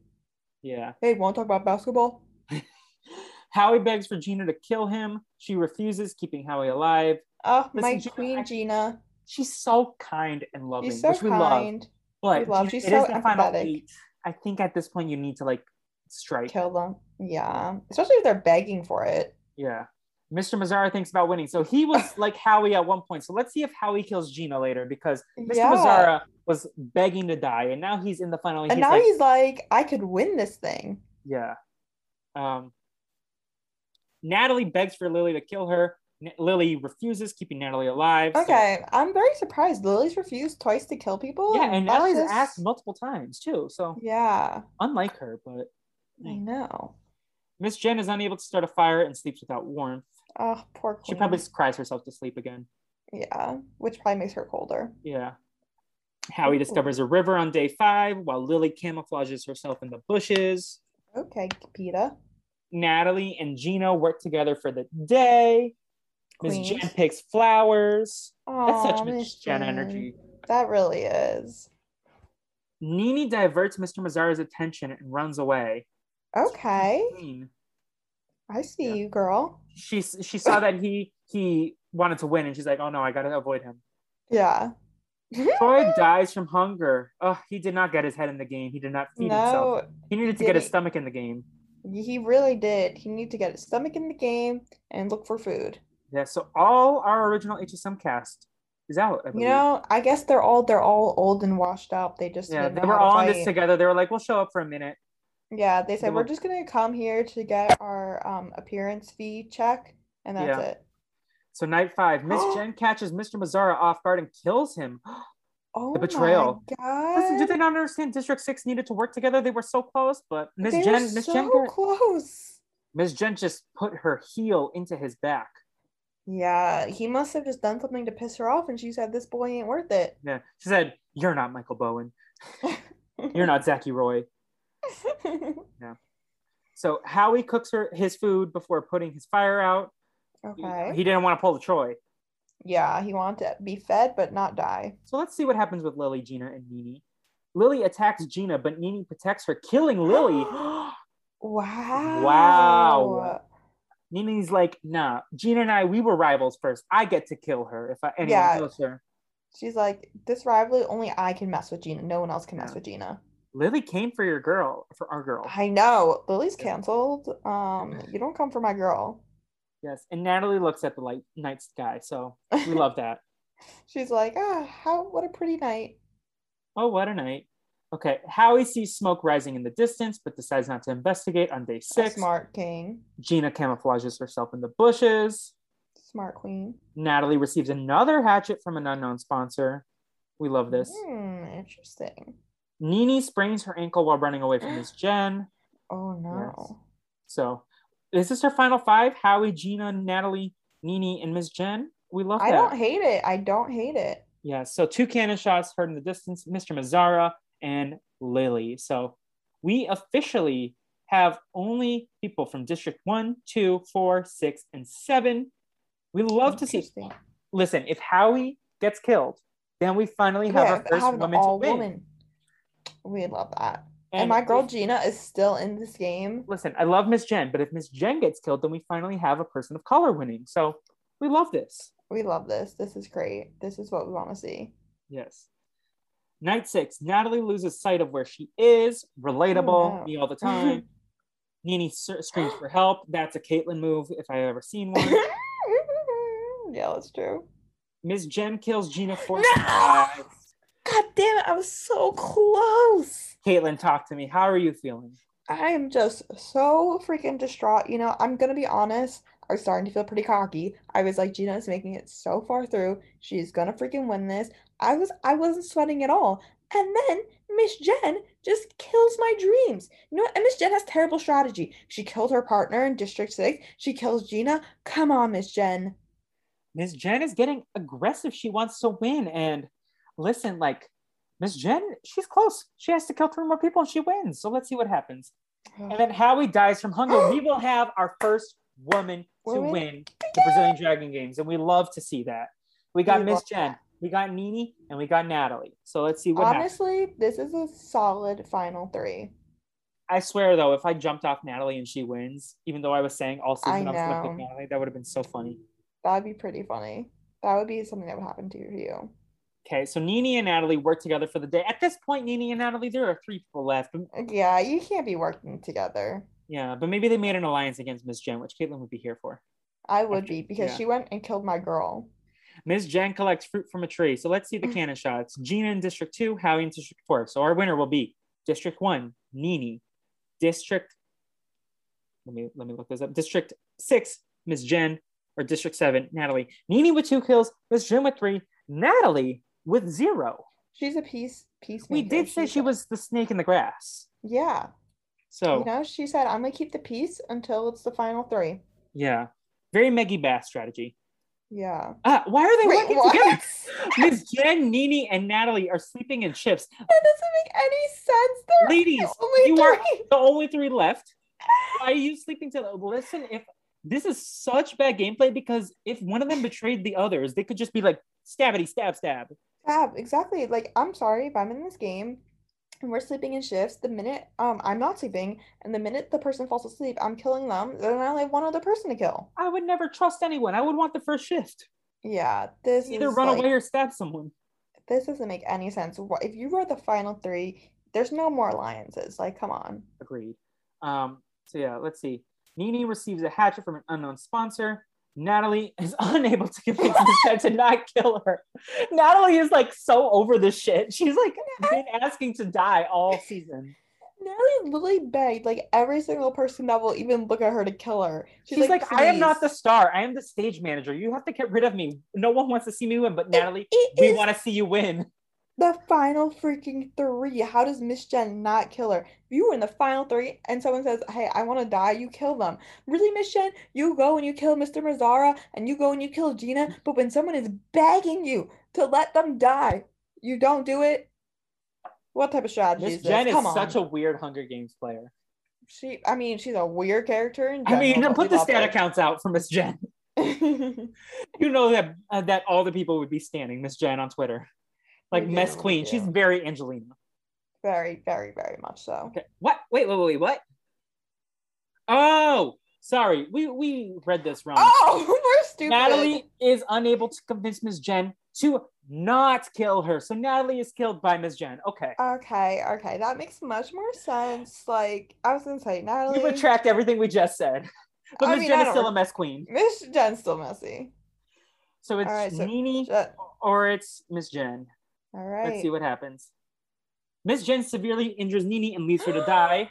yeah." Hey, want to talk about basketball? Howie begs for Gina to kill him. She refuses, keeping Howie alive. Oh, Listen, my Gina, queen I- Gina. She's so kind and loving, She's so which we love. kind. But We love- she's it so is the final eight. I think at this point you need to like strike. Kill them. Yeah, especially if they're begging for it. Yeah. Mr. Mazzara thinks about winning. So he was like Howie at one point. So let's see if Howie kills Gina later because Mr. Yeah. Mazzara was begging to die and now he's in the final. And he's now like, he's like, I could win this thing. yeah. Um, Natalie begs for Lily to kill her. Lily refuses, keeping Natalie alive. So- Okay, I'm very surprised. Lily's refused twice to kill people. yeah, and Natalie's just- asked multiple times too. So Yeah, unlike her, but I eh. know. Miss Jen is unable to start a fire and sleeps without warmth. Oh, poor queen. She probably cries herself to sleep again. Yeah, which probably makes her colder. Yeah. Howie Ooh. discovers a river on day five while Lily camouflages herself in the bushes. Okay, Peeta. Natalie and Gina work together for the day. Miss. Jen picks flowers. That's such Miss Jen energy. That really is. Nini diverts Mr. Mazzara's attention and runs away. Okay, I see Yeah. you, girl. She she saw that he he wanted to win and she's like, oh no, I gotta avoid him. Yeah. Troy dies from hunger. Oh, he did not get his head in the game. He did not feed himself. He needed to get his stomach in the game. he really did. He needed to get his stomach in the game and look for food. Yeah, so all our original HSM cast is out. You know, I guess they're all they're all old and washed out. They just yeah, they were all in this together. They were like, "We'll show up for a minute." Yeah, they said They we're just gonna come here to get our um appearance fee check, and that's Yeah. it. So night five, Miss Jen catches Mr. Mazzara off guard and kills him. Oh The betrayal. Listen, did they not understand District Six needed to work together? They were so close, but Miss Jen, Miss so Jen, close. Miss Jen just put her heel into his back. Yeah, he must have just done something to piss her off, and she said, "This boy ain't worth it." Yeah, she said, "You're not Michael Bowen. You're not Zachy Roy." Yeah. So Howie cooks her his food before putting his fire out. Okay. He didn't want to pull the Troy. Yeah, he wanted to be fed but not die. So let's see what happens with Lily, Gina, and Nini. Lily attacks Gina, but Nini protects her, killing Lily. Wow. Wow. Nini's like, nah, Gina and I, we were rivals first. I get to kill her if I anyone Yeah. kills her. She's like, this rivalry, only I can mess with Gina. No one else can mess with Gina. Lily came for your girl, for our girl. I know. Lily's Yeah. canceled. Um, you don't come for my girl. Yes, and Natalie looks at the light night sky, so we love that. She's like, ah, how what a pretty night. Oh, what a night. Okay, Howie sees smoke rising in the distance, but decides not to investigate on day six. smart king. Gina camouflages herself in the bushes. Smart queen. Natalie receives another hatchet from an unknown sponsor. We love this. Hmm, interesting. Nini sprains her ankle while running away from Miss Jen. Oh no. So, is this her final five? Howie, Gina, Natalie, Nini, and Miss Jen. We love I that. don't hate it. I don't hate it. Yeah, so two cannon shots heard in the distance, Mr. Mazzara and Lily. So we officially have only people from District 1, 2, 4, 6, and 7. We love to see. Listen, if Howie gets killed, then we finally have Yeah, our first have an woman to win. woman. We love that. And, my girl Gina is still in this game. listen, I love Miss Jen, but if Miss Jen gets killed, then we finally have a person of color winning. So we love this. We love this. This is great. This is what we want to see. Yes. Night six, Natalie loses sight of where she is. Relatable, oh, no. me all the time. Nini screams for help. That's a Katelyn move if I've ever seen one. yeah, that's true. Miss Jen kills Gina for No! God damn it, I was so close. Katelyn, talk to me. How are you feeling? I am just so freaking distraught. You know, I'm gonna be honest. Was starting to feel pretty cocky. I was like, Gina is making it so far through. She's gonna freaking win this. I was I wasn't sweating at all. And then Miss Jen just kills my dreams. You know what? And Miss Jen has terrible strategy. She killed her partner in District 6. She kills Gina. Come on, Miss Jen. Miss Jen is getting aggressive. She wants to win. And listen, like, Miss Jen, she's close. She has to kill three more people and she wins. So let's see what happens. And then Howie dies from hunger. we will have our first woman to win the Brazilian Dragon Games. And we love to see that. We got Miss Jen, that. we got Nini, and we got Natalie. So let's see what happens. Honestly, this is a solid final three. I swear though, if I jumped off Natalie and she wins, even though I was saying all season I, was gonna pick. Natalie, that would have been so funny. That would be pretty funny. That would be something that would happen to you. Okay, so Nini and Natalie work together for the day. At this point, Nini and Natalie, there are three people left. Yeah, you can't be working together. Yeah, but maybe they made an alliance against Miss Jen, which Katelyn would be here for. I would After- be because yeah. she went and killed my girl. Miss Jen collects fruit from a tree. So let's see the cannon shots. Gina in District 2, Howie in District 4. So our winner will be District 1, Nini. District, let me let me look this up. District 6, Miss Jen, or District 7, Natalie. Nini with two kills, Miss Jen with three, Natalie with zero. She's a peace peacemaker. We did say she was the snake in the grass. Yeah. So You know, she said, I'm gonna keep the peace until it's the final three. yeah, very Meggy Bass strategy. Yeah. Ah, why are they Wait, working what? together? Miss Jen, Nini, and Natalie are sleeping in chips. That doesn't make any sense. There Ladies, you are the only three left. Why are you sleeping together? Listen, if this is such bad gameplay, because if one of them betrayed the others, they could just be like stabbity stab stab. Tab, exactly. Like, I'm sorry if I'm in this game and we're sleeping in shifts. The minute um I'm not sleeping, and the minute the person falls asleep, I'm killing them. Then I only have one other person to kill. I would never trust anyone. I would want the first shift. Yeah, this Either run like, away or stab someone. this doesn't make any sense. If you were the final three, there's no more alliances. Like, come on. Agreed. Um, so yeah, let's see. Nini receives a hatchet from an unknown sponsor. Natalie is unable to convince Michelle to not kill her. Natalie is like so over this shit. She's like been asking to die all season. Natalie literally begged like every single person that will even look at her to kill her. She's, like, I am not the star. I am the stage manager. You have to get rid of me. No one wants to see me win, but Natalie, It we is want to see you win. The final freaking three. How does Miss Jen not kill her? If you were in the final three and someone says, Hey, I want to die, you kill them. Really, Miss Jen? You go and you kill Mr. Mazzara and you go and you kill Gina, but when someone is begging you to let them die, you don't do it. What type of strategy Miss is this? Jen is Come on. such a weird Hunger Games player. She, I mean, she's a weird character in I mean, put the stat accounts out for Miss Jen. You know that uh, that all the people would be standing Miss Jen on Twitter, like We Mess do, we Queen. She's very Angelina. Very, very, very much so. Okay. What? Wait, wait, wait, wait, what? Oh, sorry. We we read this wrong. Oh, we're stupid. Natalie is unable to convince Miss Jen to not kill her. So Natalie is killed by Miss Jen. Okay. Okay, okay, that makes much more sense. Like I was gonna say, Natalie. You retract everything we just said. But I Miss mean, Jen is don't still a mess queen. Miss Jen's still messy. So it's Alright, so- Nini Jen- or it's Miss Jen. All Let's see what happens. Miss Jen severely injures Nini and leaves her to die.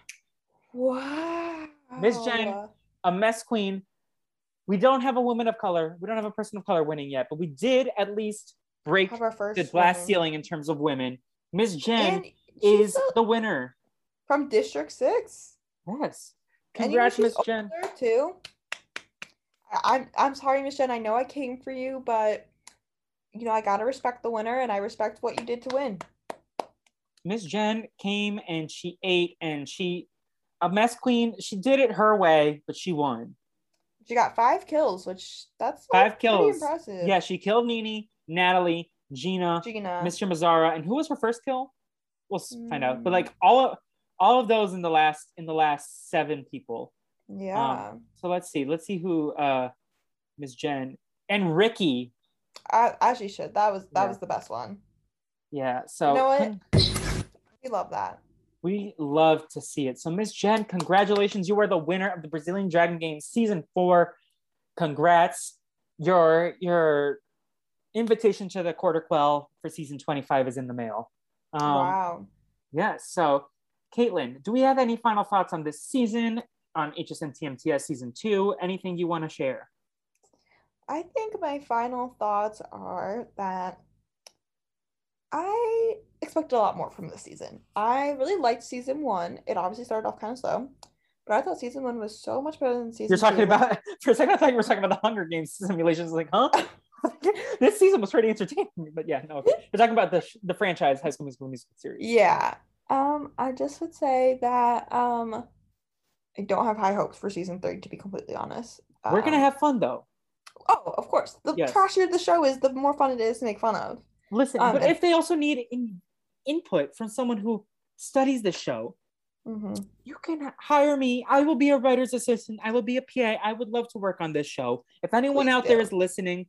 Wow. Miss Jen- A mess queen. We don't have a woman of color. We don't have a person of color winning yet, but we did at least break our first the glass woman. ceiling in terms of women. Miss Jen is the- the winner. from District Six. Yes. And you know Congrats, Miss Jen. too. I'm I'm sorry, Miss Jen. I know I came for you, but you know I gotta respect the winner, and I respect what you did to win. Miss Jen came and she ate and she a mess queen. She did it her way, but she won. She got five kills, which that's Five like, kills. impressive. Yeah, she killed Nini, Natalie, Gina, Gina. Mr. Mazzara, and who was her first kill? We'll s- find out. But Mm. like all of all of those in the last in the last seven people. Yeah. Um, so let's see. Let's see who uh Miss Jen and Ricky. I, as she should. That was that Yeah. was the best one. Yeah. So you know what? We love that. we love to see it. So Miss Jen, congratulations. You are the winner of the Brazilian Dragon Games season four. Congrats. Your your invitation to the quarter quell for season 25 is in the mail. Um, wow. Yeah. So, Katelyn, do we have any final thoughts on this season on HSM TMTS season two? Anything you want to share? I think my final thoughts are that I expected a lot more from this season. I really liked season one. It obviously started off kind of slow, but I thought season one was so much better than season You're talking two. about for a second. I thought you were talking about the Hunger Games simulations. Like, huh? this season was pretty entertaining. But yeah, no, you're talking about the the franchise High School Musical musical series. Yeah. Um, I just would say that um I don't have high hopes for season three, to be completely honest. We're gonna Um, have fun though. Oh, of course. The Yes. trashier the show is, the more fun it is to make fun of. Listen, um, but and- if they also need in- input from someone who studies the show, hmm you can hire me. I will be a writer's assistant. I will be a PA. I would love to work on this show. If anyone Please out there do. is listening,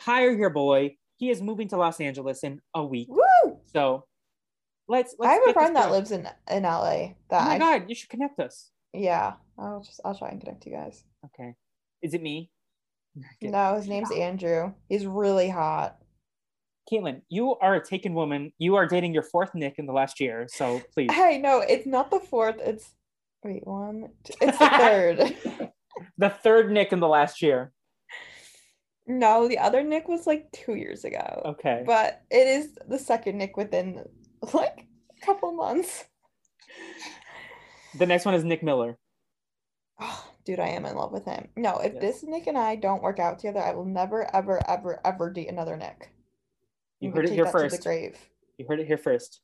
hire your boy. He is moving to Los Angeles in a week. Woo! So let's let's I have a friend that lives in in LA. Oh That my I, god, you should connect us. yeah. I'll just I'll try and connect you guys. Okay. Is it me? No, his name's Andrew. He's really hot. Katelyn, you are a taken woman. You are dating your fourth Nick in the last year. So please. Hey, no, it's not the fourth. It's wait, one. two- It's the third. the third Nick in the last year. no, the other Nick was like two years ago. Okay. But it is the second Nick within like a couple months. The next one is Nick Miller. Oh, dude, I am in love with him. No, if Yes. this Nick and I don't work out together, I will never, ever, ever, ever date another Nick. You heard it here first. the grave. You heard it here first.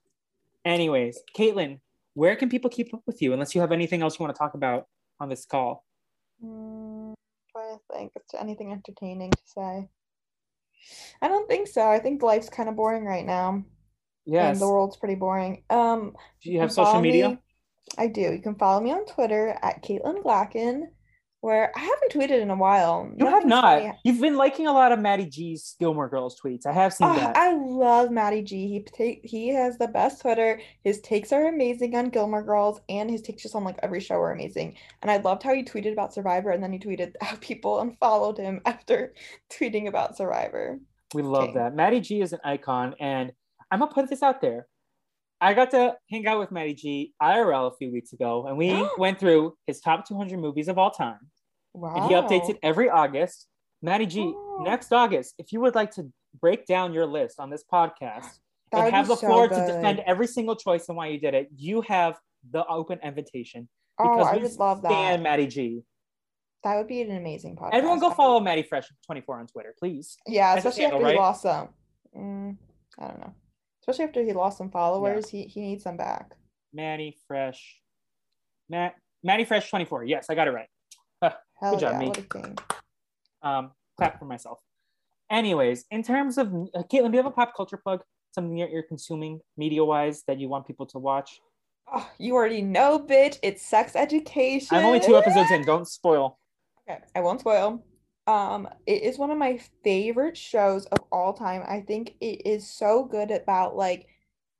Anyways, Katelyn, where can people keep up with you unless you have anything else you want to talk about on this call? Mm, trying to think if anything entertaining to say. I don't think so. I think life's kind of boring right now. Yes. And the world's pretty boring. Um, Do you have social media? me- I do. You can follow me on Twitter at Katelyn Glacken, where I haven't tweeted in a while. You have not. funny. You've been liking a lot of Maddie G's Gilmore Girls tweets. I have seen Oh, that. I love Matty G. He he has the best Twitter. His takes are amazing on Gilmore Girls, and his takes just on like every show are amazing. And I loved how he tweeted about Survivor, and then he tweeted how people unfollowed him after tweeting about Survivor. We love King. that. Maddie G is an icon, and I'm gonna put this out there. I got to hang out with Maddie G IRL a few weeks ago, and we went through his top 200 movies of all time. Wow. And he updates it every August. Maddie G, Oh. next August, if you would like to break down your list on this podcast That and have the so floor to defend every single choice and why you did it, you have the open invitation. Oh, I we would love stand that. Maddie G. That would be an amazing podcast. Everyone go follow Maddie Fresh 24 on Twitter, please. Yeah, especially after he lost them. Mm, I don't know. Especially after he lost some followers, he he needs them back. Maddie Fresh. Matt Maddie Fresh 24. Yes, I got it right. Hell job, yeah, me. what a king. Um, clap for myself. Anyways, in terms of uh, Katelyn, do you have a pop culture plug? Something that you're consuming media wise that you want people to watch? Oh, you already know, bitch. It's sex education. I'm only two episodes in. Don't spoil. Okay, I won't spoil. Um, it is one of my favorite shows of all time. I think it is so good about like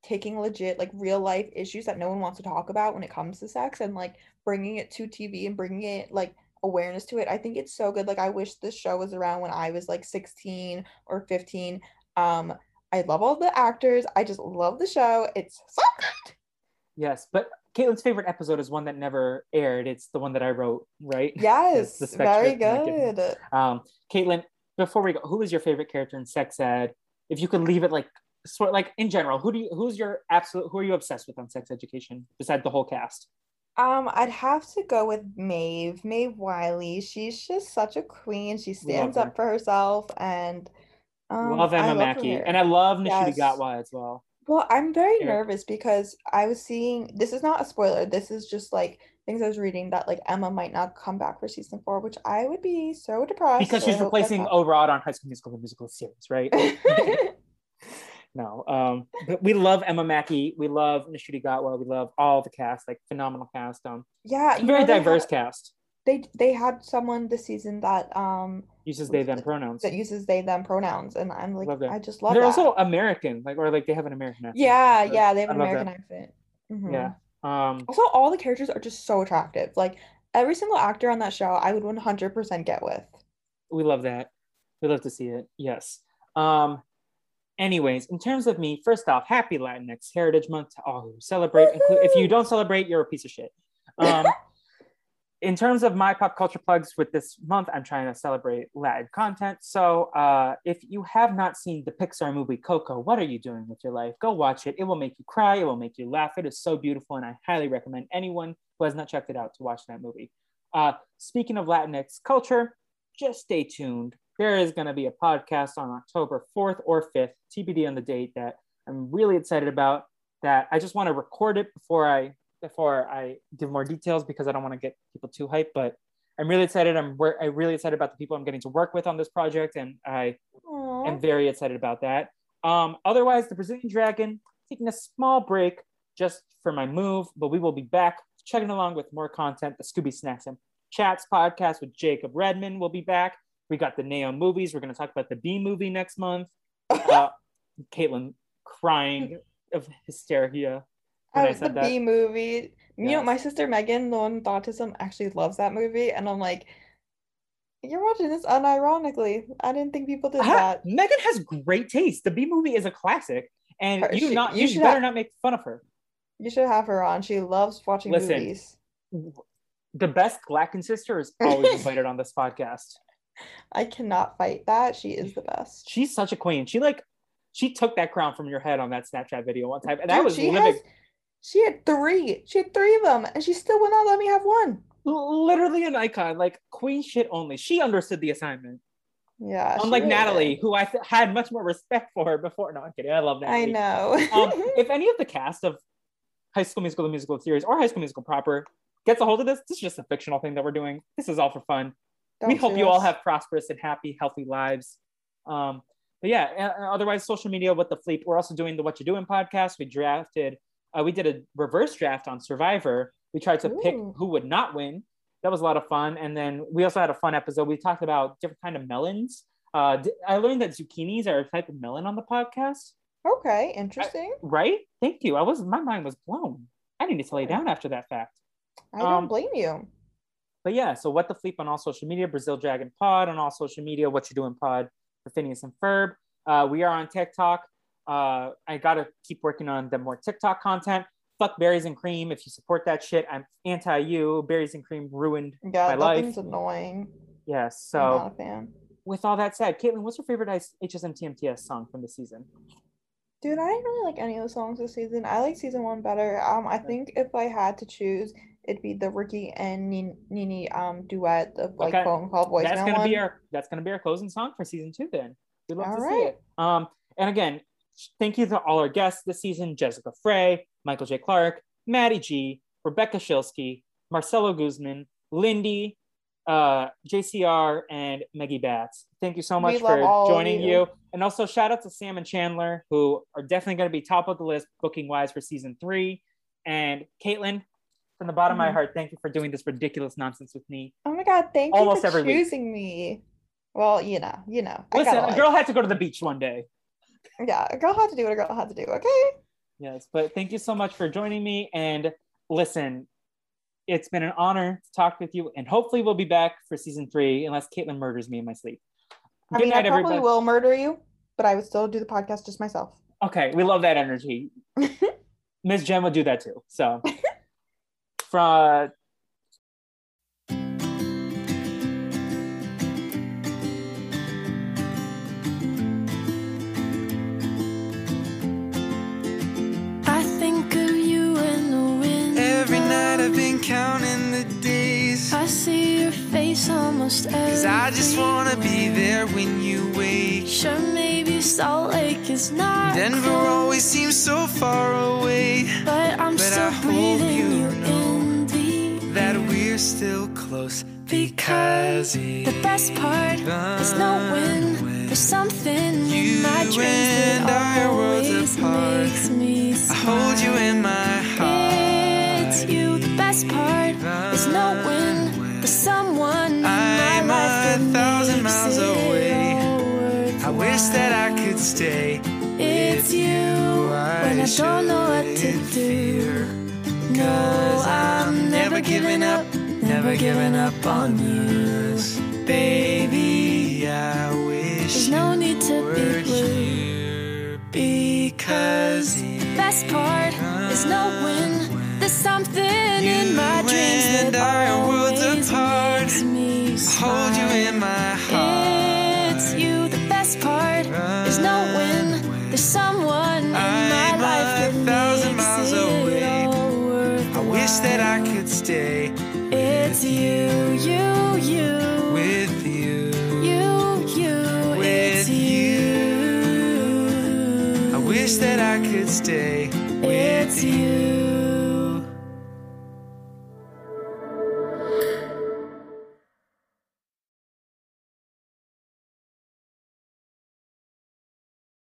taking legit like real life issues that no one wants to talk about when it comes to sex and like bringing it to TV and bringing it like awareness to it. I think it's so good. Like I wish this show was around when I was like 16 or 15. Um, I love all the actors. I just love the show. It's so good. Yes, but Katelyn's favorite episode is one that never aired. It's the one that I wrote, right? Yes, very good. Um, Katelyn, before we go, who is your favorite character in Sex Ed? If you could leave it like sort like in general, who do you who's your absolute who are you obsessed with on Sex Education besides the whole cast? Um, I'd have to go with Maeve, Maeve Wiley. She's just such a queen. She stands up for herself and um, love I Emma love Mackey, and I love Ncuti Yes. Gatwa as well. Well, I'm very nervous because I was seeing this is not a spoiler. This is just like things I was reading that like Emma might not come back for season four, which I would be so depressed. Because she's replacing not- O Rod on High School Musical, the musical series, right? no, um, but we love Emma Mackey, we love Ncuti Gatwa, we love all the cast, like phenomenal cast. Um, Yeah, it's a you very diverse had- cast. They they had someone this season that um Uses they them pronouns. that uses they them pronouns, and I'm like. I just love They're that. also American, like or like they have an American accent. yeah, So yeah, they have an American that. accent. Mhm. Yeah. Um, Also, all the characters are just so attractive. Like every single actor on that show, I would 100% get with. we love that. We love to see it. Yes. Um, anyways, in terms of me, first off, happy Latinx Heritage Month to all who celebrate. Inclu- if you don't celebrate, you're a piece of shit. Um, in terms of my pop culture plugs with this month, I'm trying to celebrate Latin content. So uh, if you have not seen the Pixar movie Coco, what are you doing with your life? Go watch it. It will make you cry. It will make you laugh. It is so beautiful, and I highly recommend anyone who has not checked it out to watch that movie. Uh, speaking of Latinx culture, just stay tuned. There is going to be a podcast on October 4th or 5th, TBD on the date that I'm really excited about. That I just want to record it before I before I give more details because I don't want to get people too hyped. But I'm really excited. I'm wor- I'm really excited about the people I'm getting to work with on this project, and I Aw. am very excited about that. Um, otherwise, the Brazilian Dragon taking a small break just for my move, but we will be back checking along with more content. The Scooby Snacks and Chats podcast with Jacob Redman will be back. We got the Neo movies. We're going to talk about the B movie next month. Uh, Katelyn crying of hysteria when I Oh, the said that. B movie. You know, my sister Megan, the one with autism, actually loves that movie, and I'm like, you're watching this unironically. I didn't think people did Ah, that. Megan has great taste. The B movie is a classic, and Her- you she- not you you should better have- not make fun of her. You should have her on. She loves watching Listen. movies. The best Glacken sister is always invited on this podcast. I cannot fight that. She is the best. She's such a queen. She like she took that crown from your head on that Snapchat video one time, and that Dude, was she living has, she had three. She had three of them, and she still would not let me have one. literally an icon, like queen shit only. She understood the assignment, Yeah, unlike really Natalie, did. who I th- had much more respect for her before. No, I'm kidding. I love Natalie. I know. um, if any of the cast of High School Musical, the musical series, or High School Musical proper gets a hold of this, this is just a fictional thing that we're doing. This is all for fun. we Don't hope sue you all have prosperous and happy, healthy lives. Um, but yeah, otherwise, social media with the fleet. We're also doing the What You Doing podcast. We drafted, uh, we did a reverse draft on Survivor. We tried to pick who would not win. That was a lot of fun. And then we also had a fun episode. We talked about different kind of melons. Uh, I learned that zucchinis are a type of melon on the podcast. Okay, interesting. Right? Thank you. I was my mind was blown. I need to lay down after that fact. I, don't um, blame you. But yeah, so what the fleep on all social media, Brazil Dragon Pod on all social media, what you doing pod for Phineas and Ferb. Uh, we are on TikTok. Uh, I gotta keep working on the more TikTok content. Fuck berries and cream. If you support that shit, I'm anti you. Berries and cream ruined Yeah, my life. thing's annoying. Yes. I'm So not a fan. with all that said, Katelyn, what's your favorite HSM TMTS song from the season? Dude, I didn't really like any of the songs this season. I like season one better. Um, I think if I had to choose, it'd be the Ricky and Nin- Nini um duet, of like Okay. phone call voicemail that's gonna one. be our that's gonna be our closing song for season two. Then we'd love All to see it. Um, and again, thank you to all our guests this season: Jessica Frey, Michael J. Clark, Maddie G, Rebecca Shilsky, Marcelo Guzman, Lindy, uh, JCR, and Meggie Batts. Thank you so much for joining you. you. And also shout out to Sam and Chandler, who are definitely going to be top of the list booking wise for season three. And Katelyn, from the bottom of my Mhm. heart, thank you for doing this ridiculous nonsense with me. Oh my God, thank Almost you every for week. choosing me. Well, you know, you know. Listen, a girl had to go to the beach one day. Yeah, a girl had to do what a girl had to do. Okay. Yes, but thank you so much for joining me. And listen, it's been an honor to talk with you. And hopefully, we'll be back for season three, unless Katelyn murders me in my sleep. I Good mean, night, I probably everybody. will murder you, but I would still do the podcast just myself. Okay, we love that energy. Miss Jen would do that too. So, from face almost every Cause I just wanna be there when you wake. Sure, maybe Salt Lake is not Denver always seems so far away. but I'm but still I breathing you you, in That we're still close. Because the best part is knowing there's something in my dreams that I are worlds always makes me wish that I could stay. It's you when I don't know what to do. No, I'm never giving up, never giving up on you. Baby, I wish There's no need to be blue. here because the Best part is knowing there's something in my dreams that I always makes me I hold you smile. in Stay with It's you.